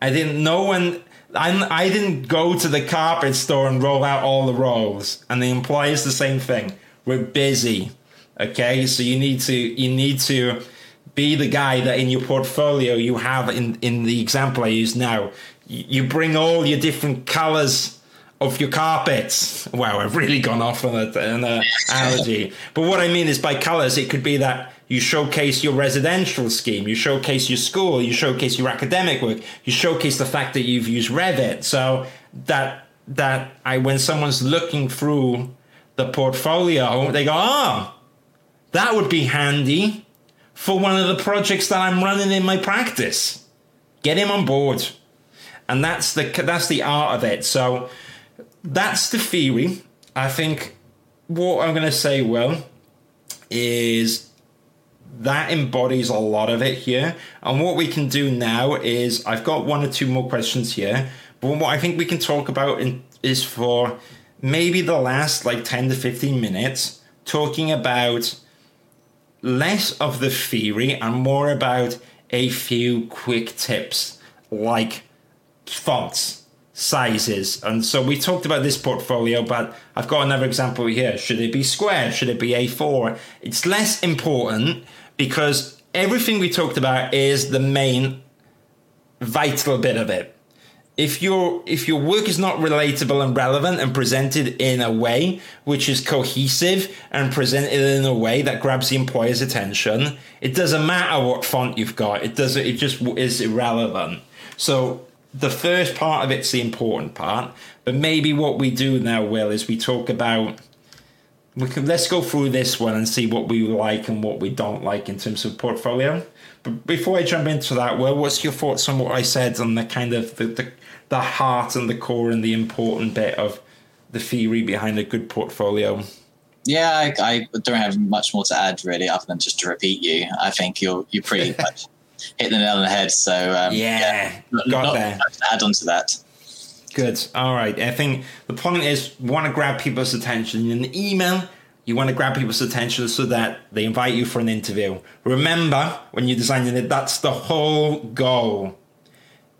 I didn't know when I, I didn't go to the carpet store and roll out all the rolls. And the employer is the same thing. We're busy. Okay, so you need to you need to be the guy that in your portfolio you have in in the example I use now. You bring all your different colors of your carpets. Wow, I've really gone off on an (laughs) analogy. but what I mean is by colors, it could be that you showcase your residential scheme, you showcase your school, you showcase your academic work, you showcase the fact that you've used Revit. So that that I when someone's looking through the portfolio, they go, oh, that would be handy for one of the projects that I'm running in my practice. Get him on board. And that's the that's the art of it. So that's the theory. I think what I'm going to say, well, is that embodies a lot of it here. And what we can do now is I've got one or two more questions here, but what I think we can talk about in, is for maybe the last like 10 to 15 minutes talking about less of the theory and more about a few quick tips like fonts sizes. And so we talked about this portfolio, but I've got another example here. Should it be square? Should it be A4? It's less important because everything we talked about is the main vital bit of it. If your if your work is not relatable and relevant and presented in a way which is cohesive and presented in a way that grabs the employer's attention, it doesn't matter what font you've got. It doesn't. It just is irrelevant. So the first part of it's the important part, but maybe what we do now, Will, is we talk about. We can let's go through this one and see what we like and what we don't like in terms of portfolio. But before I jump into that, Will, what's your thoughts on what I said on the kind of the, the, the heart and the core and the important bit of the theory behind a good portfolio? Yeah, I, I, don't have much more to add really, other than just to repeat you. I think you're you're pretty (laughs) much hit the nail on the head. So um, yeah, yeah, got not, there. add on to that. Good. All right. I think the point is, want to grab people's attention in the email. You want to grab people's attention so that they invite you for an interview. Remember, when you're designing it, that's the whole goal.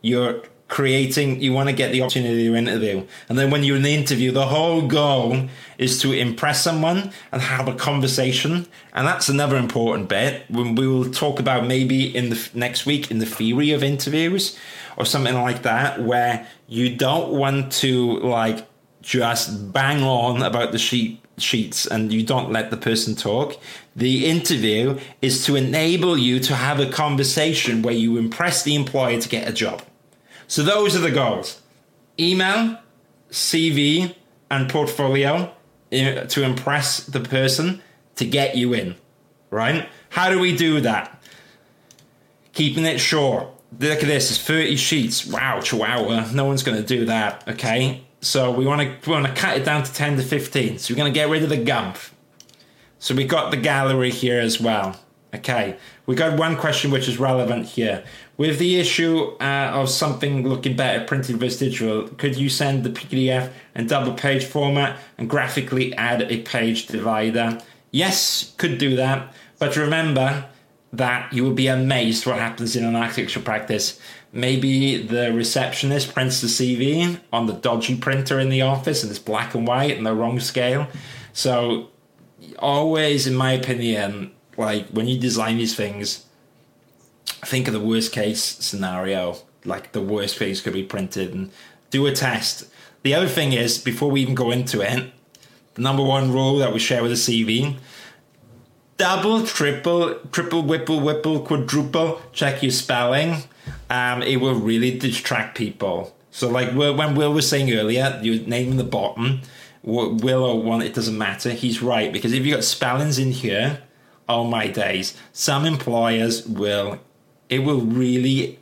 You're creating you want to get the opportunity to interview and then when you're in the interview the whole goal is to impress someone and have a conversation and that's another important bit when we will talk about maybe in the next week in the theory of interviews or something like that where you don't want to like just bang on about the sheet sheets and you don't let the person talk. The interview is to enable you to have a conversation where you impress the employer to get a job. So those are the goals email, CV, and portfolio to impress the person to get you in, right? How do we do that? Keeping it short. Look at this, it's 30 sheets. Wow, chihuahua. No one's going to do that, okay? So we want to we want to cut it down to 10 to 15. So we're going to get rid of the gump. So we got the gallery here as well. Okay, we got one question which is relevant here. With the issue uh, of something looking better printed versus digital, could you send the PDF in double page format and graphically add a page divider? Yes, could do that. But remember that you will be amazed what happens in an architecture practice. Maybe the receptionist prints the CV on the dodgy printer in the office and it's black and white and the wrong scale. So, always, in my opinion, like when you design these things, think of the worst case scenario, like the worst things could be printed, and do a test. The other thing is, before we even go into it, the number one rule that we share with the CV double, triple, triple, whipple, whipple, quadruple, check your spelling. Um, it will really distract people. So, like when Will was saying earlier, you name the bottom, Will or one, it doesn't matter. He's right because if you got spellings in here, oh my days, some employers will it will really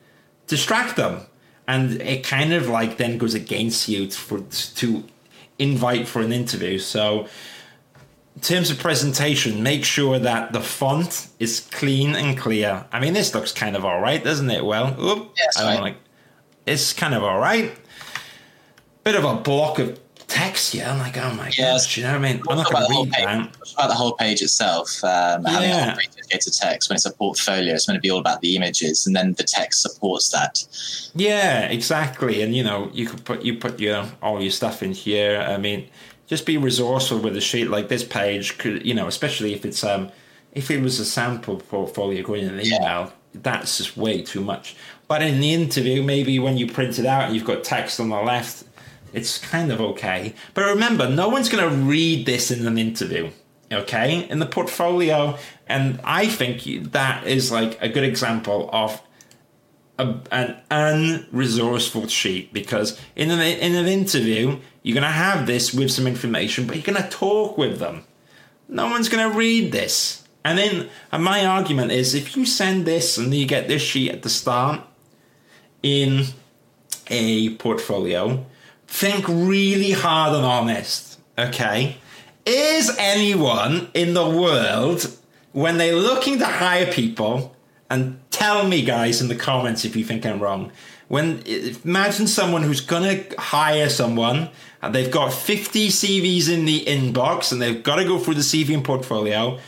distract them. And it kind of like then goes against you for to invite for an interview. So in terms of presentation make sure that the font is clean and clear. I mean this looks kind of all right doesn't it? Well Oop, yes, I don't like it's kind of all right. Bit of a block of text, yeah. I'm like, oh my yes. gosh, you know what I mean? I'm not going to read page, that. About the whole page itself, um, yeah. having a dedicated text when it's a portfolio, it's going to be all about the images, and then the text supports that. Yeah, exactly. And you know, you could put you put your all your stuff in here. I mean, just be resourceful with a sheet like this page. Could you know, especially if it's um, if it was a sample portfolio going in an email. Yeah. That's just way too much. But in the interview, maybe when you print it out and you've got text on the left, it's kind of okay. But remember, no one's going to read this in an interview, okay? In the portfolio, and I think that is like a good example of a, an unresourceful sheet because in an, in an interview, you're going to have this with some information, but you're going to talk with them. No one's going to read this. And then and my argument is if you send this and you get this sheet at the start in a portfolio, think really hard and honest, okay? Is anyone in the world, when they're looking to hire people, and tell me, guys, in the comments if you think I'm wrong, when imagine someone who's gonna hire someone and they've got 50 CVs in the inbox and they've got to go through the CV and portfolio.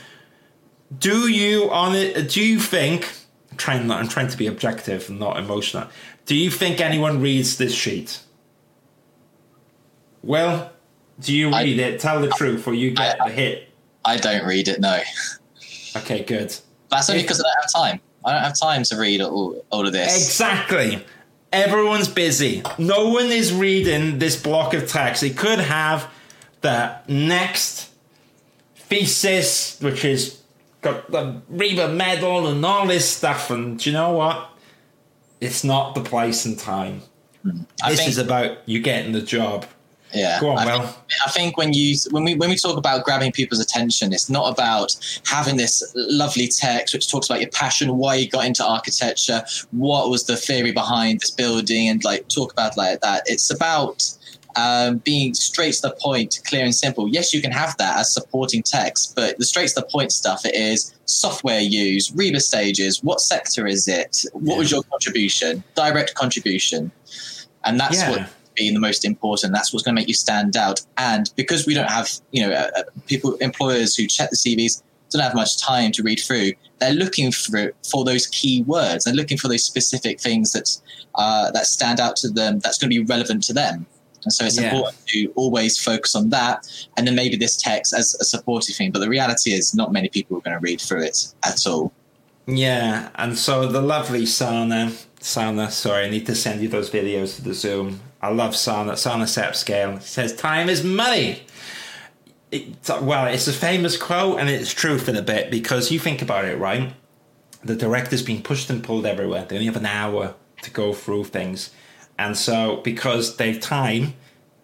Do you on it? Do you think? I'm trying, I'm trying to be objective and not emotional. Do you think anyone reads this sheet? Well, do you read I, it? Tell the truth, or you get I, the hit. I don't read it. No. Okay, good. That's only because I don't have time. I don't have time to read all, all of this. Exactly. Everyone's busy. No one is reading this block of text. It could have the next thesis, which is got the RIBA medal and all this stuff. And do you know what? It's not the place and time. Hmm. This think, is about you getting the job. Yeah, Go on, I, Mel. think, I think when you when we when we talk about grabbing people's attention, it's not about having this lovely text which talks about your passion, why you got into architecture, what was the theory behind this building, and like talk about like that. It's about um, being straight to the point, clear and simple. Yes, you can have that as supporting text, but the straight to the point stuff it is software use, RIBA stages, what sector is it, what yeah. was your contribution, direct contribution, and that's yeah. what being the most important. That's what's going to make you stand out. And because we don't have, you know, uh, uh, people, employers who check the CVs, don't have much time to read through. They're looking for for those key words. They're looking for those specific things that uh, that stand out to them. That's going to be relevant to them. And so it's yeah. important to always focus on that, and then maybe this text as a supportive thing. But the reality is, not many people are going to read through it at all. Yeah, and so the lovely Sana, Sana, sorry, I need to send you those videos to the Zoom. I love Sana. Sana Sepscale says, "Time is money." Well, it's a famous quote, and it's true for a bit because you think about it, right? The director's being pushed and pulled everywhere. They only have an hour to go through things, and so because their time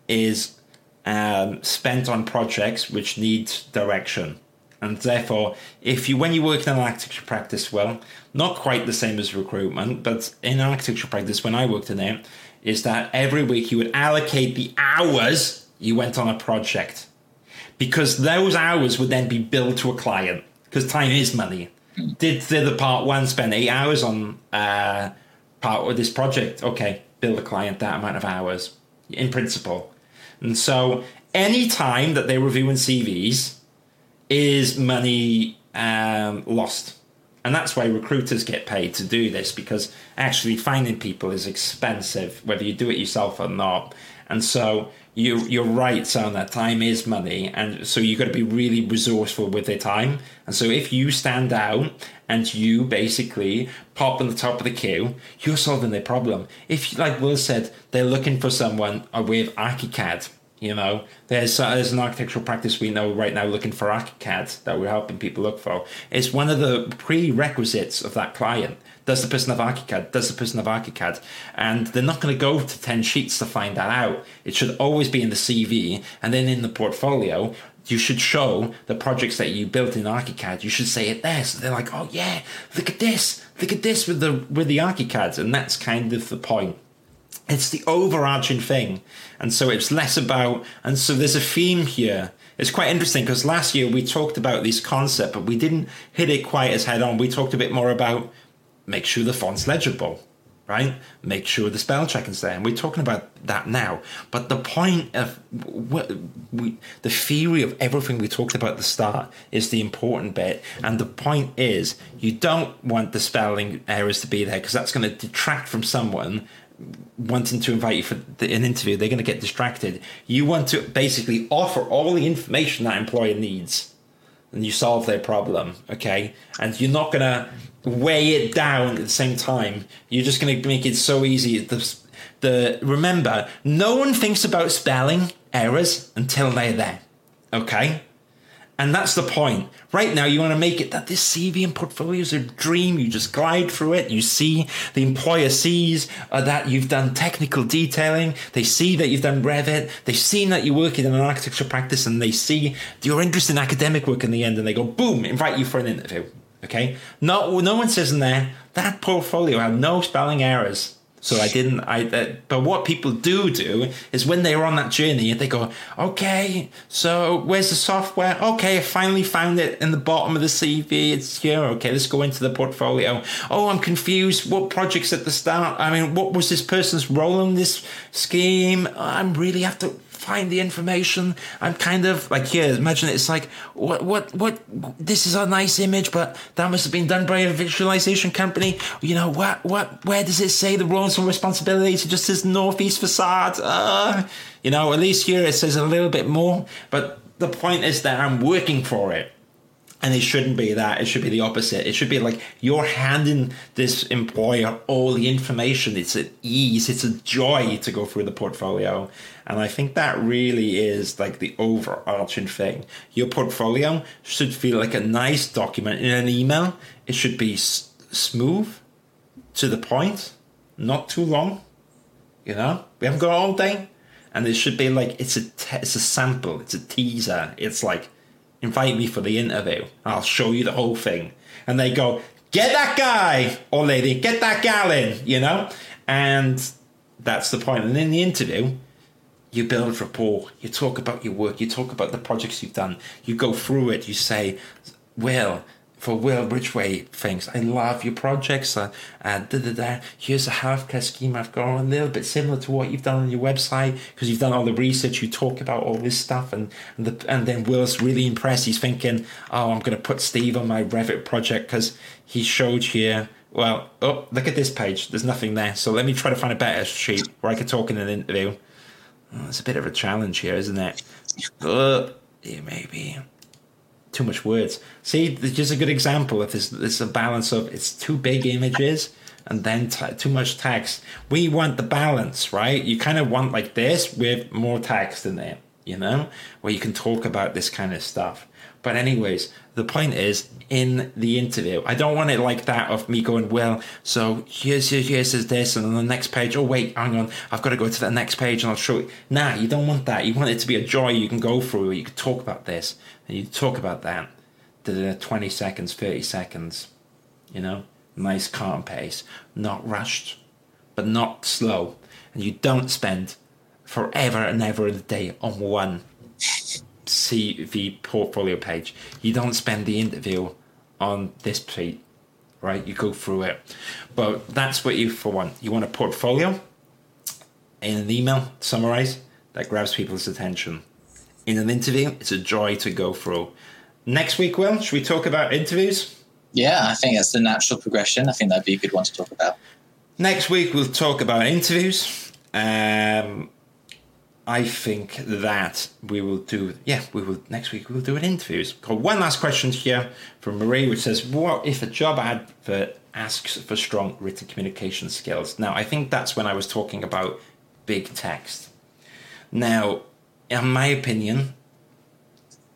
is um, spent on projects which need direction and therefore, if you when you work in an architecture practice, well, not quite the same as recruitment, but in architecture practice, when I worked in it, is that every week you would allocate the hours you went on a project, because those hours would then be billed to a client, because time is money. Did, did the part one spend eight hours on uh, part of this project? Okay, bill the client that amount of hours in principle. And so, any time that they're reviewing CVs, is money um, lost. And that's why recruiters get paid to do this because actually finding people is expensive, whether you do it yourself or not. And so you, you're right, son, that time is money. And so you've got to be really resourceful with your time. And so if you stand out and you basically pop on the top of the queue, you're solving their problem. If, like Will said, they're looking for someone with ArchiCAD you know, there's uh, there's an architectural practice we know right now looking for ArchiCAD that we're helping people look for. It's one of the prerequisites of that client. Does the person have ArchiCAD? Does the person have ArchiCAD? And they're not going to go to 10 sheets to find that out. It should always be in the CV and then in the portfolio. You should show the projects that you built in ArchiCAD. You should say it there. So they're like, oh yeah, look at this. Look at this with the with the ArchiCAD. And that's kind of the point it's the overarching thing. And so it's less about, and so there's a theme here. It's quite interesting because last year we talked about this concept, but we didn't hit it quite as head on. We talked a bit more about make sure the font's legible, right? Make sure the spell check is there. And we're talking about that now. But the point of what we, the theory of everything we talked about at the start is the important bit. And the point is you don't want the spelling errors to be there because that's going to detract from someone wanting to invite you for an interview, they're going to get distracted. You want to basically offer all the information that employer needs, and you solve their problem. Okay, and you're not going to weigh it down at the same time. You're just going to make it so easy. The, the remember, no one thinks about spelling errors until they're there. Okay, and that's the point. Right now, you want to make it that this CV and portfolio is a dream. You just glide through it. You see, the employer sees uh, that you've done technical detailing. They see that you've done Revit. They've seen that you're working in an architecture practice and they see your interest in academic work in the end and they go, boom, invite you for an interview. Okay? No, no one says in there, that portfolio had no spelling errors. So I didn't. I. Uh, but what people do do is when they're on that journey, they go, "Okay, so where's the software? Okay, I finally found it in the bottom of the CV. It's here. Okay, let's go into the portfolio. Oh, I'm confused. What projects at the start? I mean, what was this person's role in this scheme? I'm really have to find the information. I'm kind of like here. Imagine it's like what what what. This is a nice image, but that must have been done by a visualization company. You know what what? Where does it say the roles and responsibilities? It just says northeast facade. Uh, you know, at least here it says a little bit more. But the point is that I'm working for it. And it shouldn't be that. It should be the opposite. It should be like you're handing this employer all the information. It's an ease. It's a joy to go through the portfolio. And I think that really is like the overarching thing. Your portfolio should feel like a nice document in an email. It should be s- smooth, to the point, not too long. You know, we haven't got all day, and it should be like it's a te- it's a sample, it's a teaser. It's like invite me for the interview. I'll show you the whole thing. And they go, get that guy or lady, get that gal in, you know? And that's the point. And in the interview, you build rapport, you talk about your work, you talk about the projects you've done, you go through it, you say, well, for Will Ridgway things. I love your projects. Uh, uh, da, da, da. Here's a healthcare scheme I've got a little bit similar to what you've done on your website because you've done all the research. You talk about all this stuff, and and, the, and then Will's really impressed. He's thinking, "Oh, I'm going to put Steve on my Revit project because he showed here." Well, oh, look at this page. There's nothing there. So let me try to find a better sheet where I could talk in an interview. Oh, it's a bit of a challenge here, isn't it? Uh, yeah, maybe too much words. See, just a good example of this. This a balance of it's too big images and then t- too much text. We want the balance, right? You kind of want like this with more text in it, you know, where you can talk about this kind of stuff. But anyways, the point is in the interview, I don't want it like that of me going, well, so here's here's, here's this, and on the next page, oh wait, hang on, I've got to go to the next page and I'll show you. Nah, you don't want that. You want it to be a joy you can go through. You can talk about this and you talk about that. 20 seconds, 30 seconds, you know, nice calm pace, not rushed, but not slow. And you don't spend forever and ever a day on one CV portfolio page. You don't spend the interview on this page, right? You go through it. But that's what you for one. You want a portfolio in an email summarize that grabs people's attention. In an interview, it's a joy to go through. Next week, Will, should we talk about interviews? Yeah, I think that's the natural progression. I think that'd be a good one to talk about. Next week, we'll talk about interviews. Um, I think that we will do, yeah, we will, next week we'll do an interviews. Got one last question here from Marie, which says, What if a job advert asks for strong written communication skills? Now, I think that's when I was talking about big text. Now, in my opinion,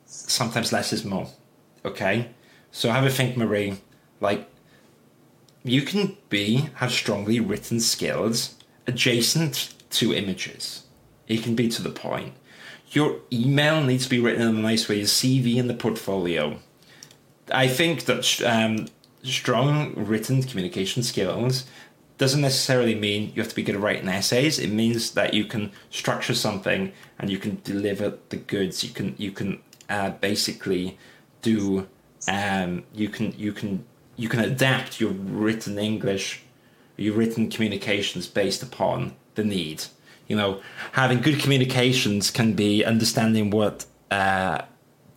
sometimes less is more. Okay? So have a think, Marie. Like, you can be, have strongly written skills adjacent to images it can be to the point. Your email needs to be written in a nice way. Your CV and the portfolio. I think that um, strong written communication skills doesn't necessarily mean you have to be good at writing essays. It means that you can structure something and you can deliver the goods. You can you can uh, basically do um, you can you can you can adapt your written English, your written communications based upon the need you know, having good communications can be understanding what uh,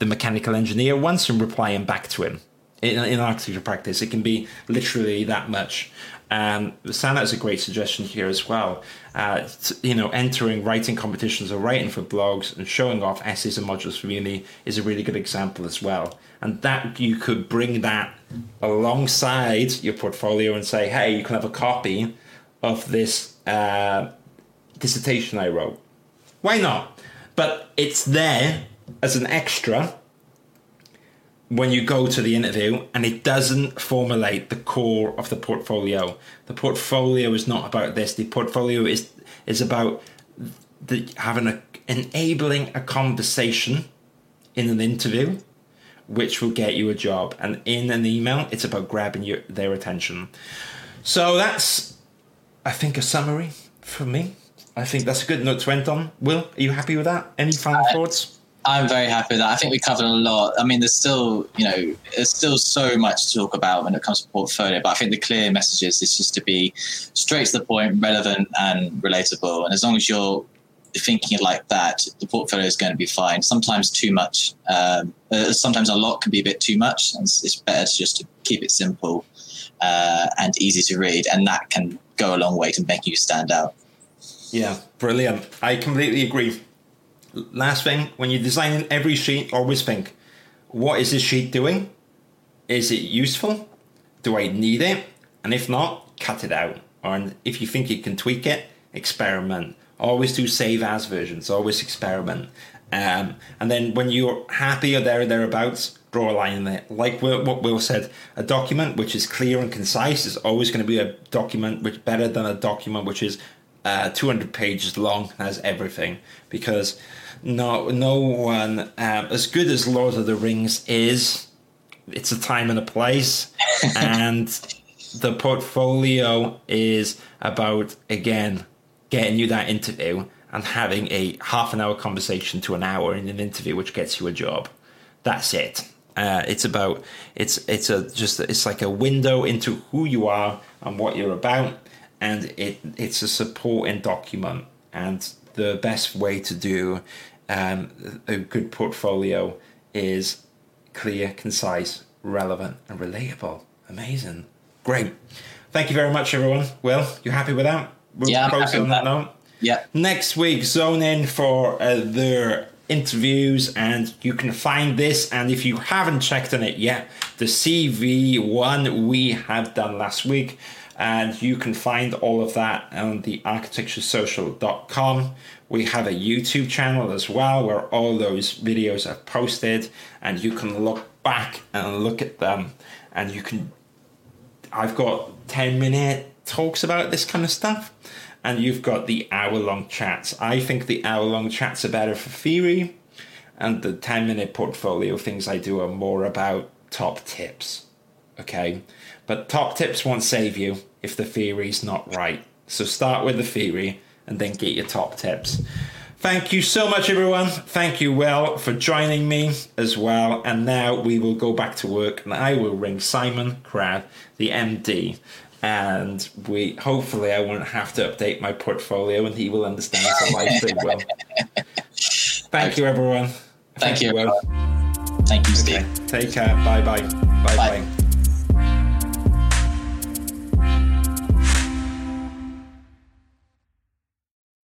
the mechanical engineer wants and replying back to him. In, in architecture practice, it can be literally that much. Um, Sana is a great suggestion here as well. Uh, you know, entering writing competitions or writing for blogs and showing off essays and modules for uni is a really good example as well. And that you could bring that alongside your portfolio and say, hey, you can have a copy of this uh, dissertation I wrote. Why not? But it's there as an extra when you go to the interview and it doesn't formulate the core of the portfolio. The portfolio is not about this. The portfolio is is about the, having a enabling a conversation in an interview which will get you a job and in an email it's about grabbing your, their attention. So that's I think a summary for me. I think that's a good note to end on. Will, are you happy with that? Any final uh, thoughts? I'm very happy with that. I think we covered a lot. I mean, there's still, you know, there's still so much to talk about when it comes to portfolio, but I think the clear message is, is just to be straight to the point, relevant and relatable. And as long as you're thinking like that, the portfolio is going to be fine. Sometimes too much, um, uh, sometimes a lot can be a bit too much. And it's better to just to keep it simple uh, and easy to read. And that can go a long way to making you stand out. Yeah, brilliant. I completely agree. Last thing, when you're designing every sheet, always think, what is this sheet doing? Is it useful? Do I need it? And if not, cut it out. Or if you think you can tweak it, experiment. Always do save as versions. Always experiment. Um, and then when you're happy or there or thereabouts, draw a line in it. Like what Will said, a document which is clear and concise is always going to be a document which better than a document which is uh, 200 pages long has everything because no no one um, as good as Lord of the Rings is it's a time and a place (laughs) and the portfolio is about again getting you that interview and having a half an hour conversation to an hour in an interview which gets you a job. That's it. Uh, it's about it's it's a just it's like a window into who you are and what you're about, and it it's a supporting document. And the best way to do um, a good portfolio is clear, concise, relevant, and relatable. Amazing, great. Thank you very much, everyone. Will, you happy with that? We'll yeah, I'm happy with that. note. Yeah. Next week, zone in for uh, their interviews, and you can find this. And if you haven't checked on it yet, the CV one we have done last week, and you can find all of that on the architecturesocial.com. We have a YouTube channel as well where all those videos are posted, and you can look back and look at them, and you can. I've got 10 minute talks about this kind of stuff and you've got the hour long chats. I think the hour long chats are better for theory, and the 10 minute portfolio things I do are more about top tips. Okay? But top tips won't save you if the theory's not right. So start with the theory and then get your top tips. Thank you so much, everyone. Thank you, Will, for joining me as well. And now we will go back to work and I will ring Simon Crab, the MD, and we hopefully I won't have to update my portfolio, and he will understand think well. (laughs) Thank you, everyone. Thank, Thank you. Will. Thank you, Steve. Okay. Take care. Bye bye. Bye bye.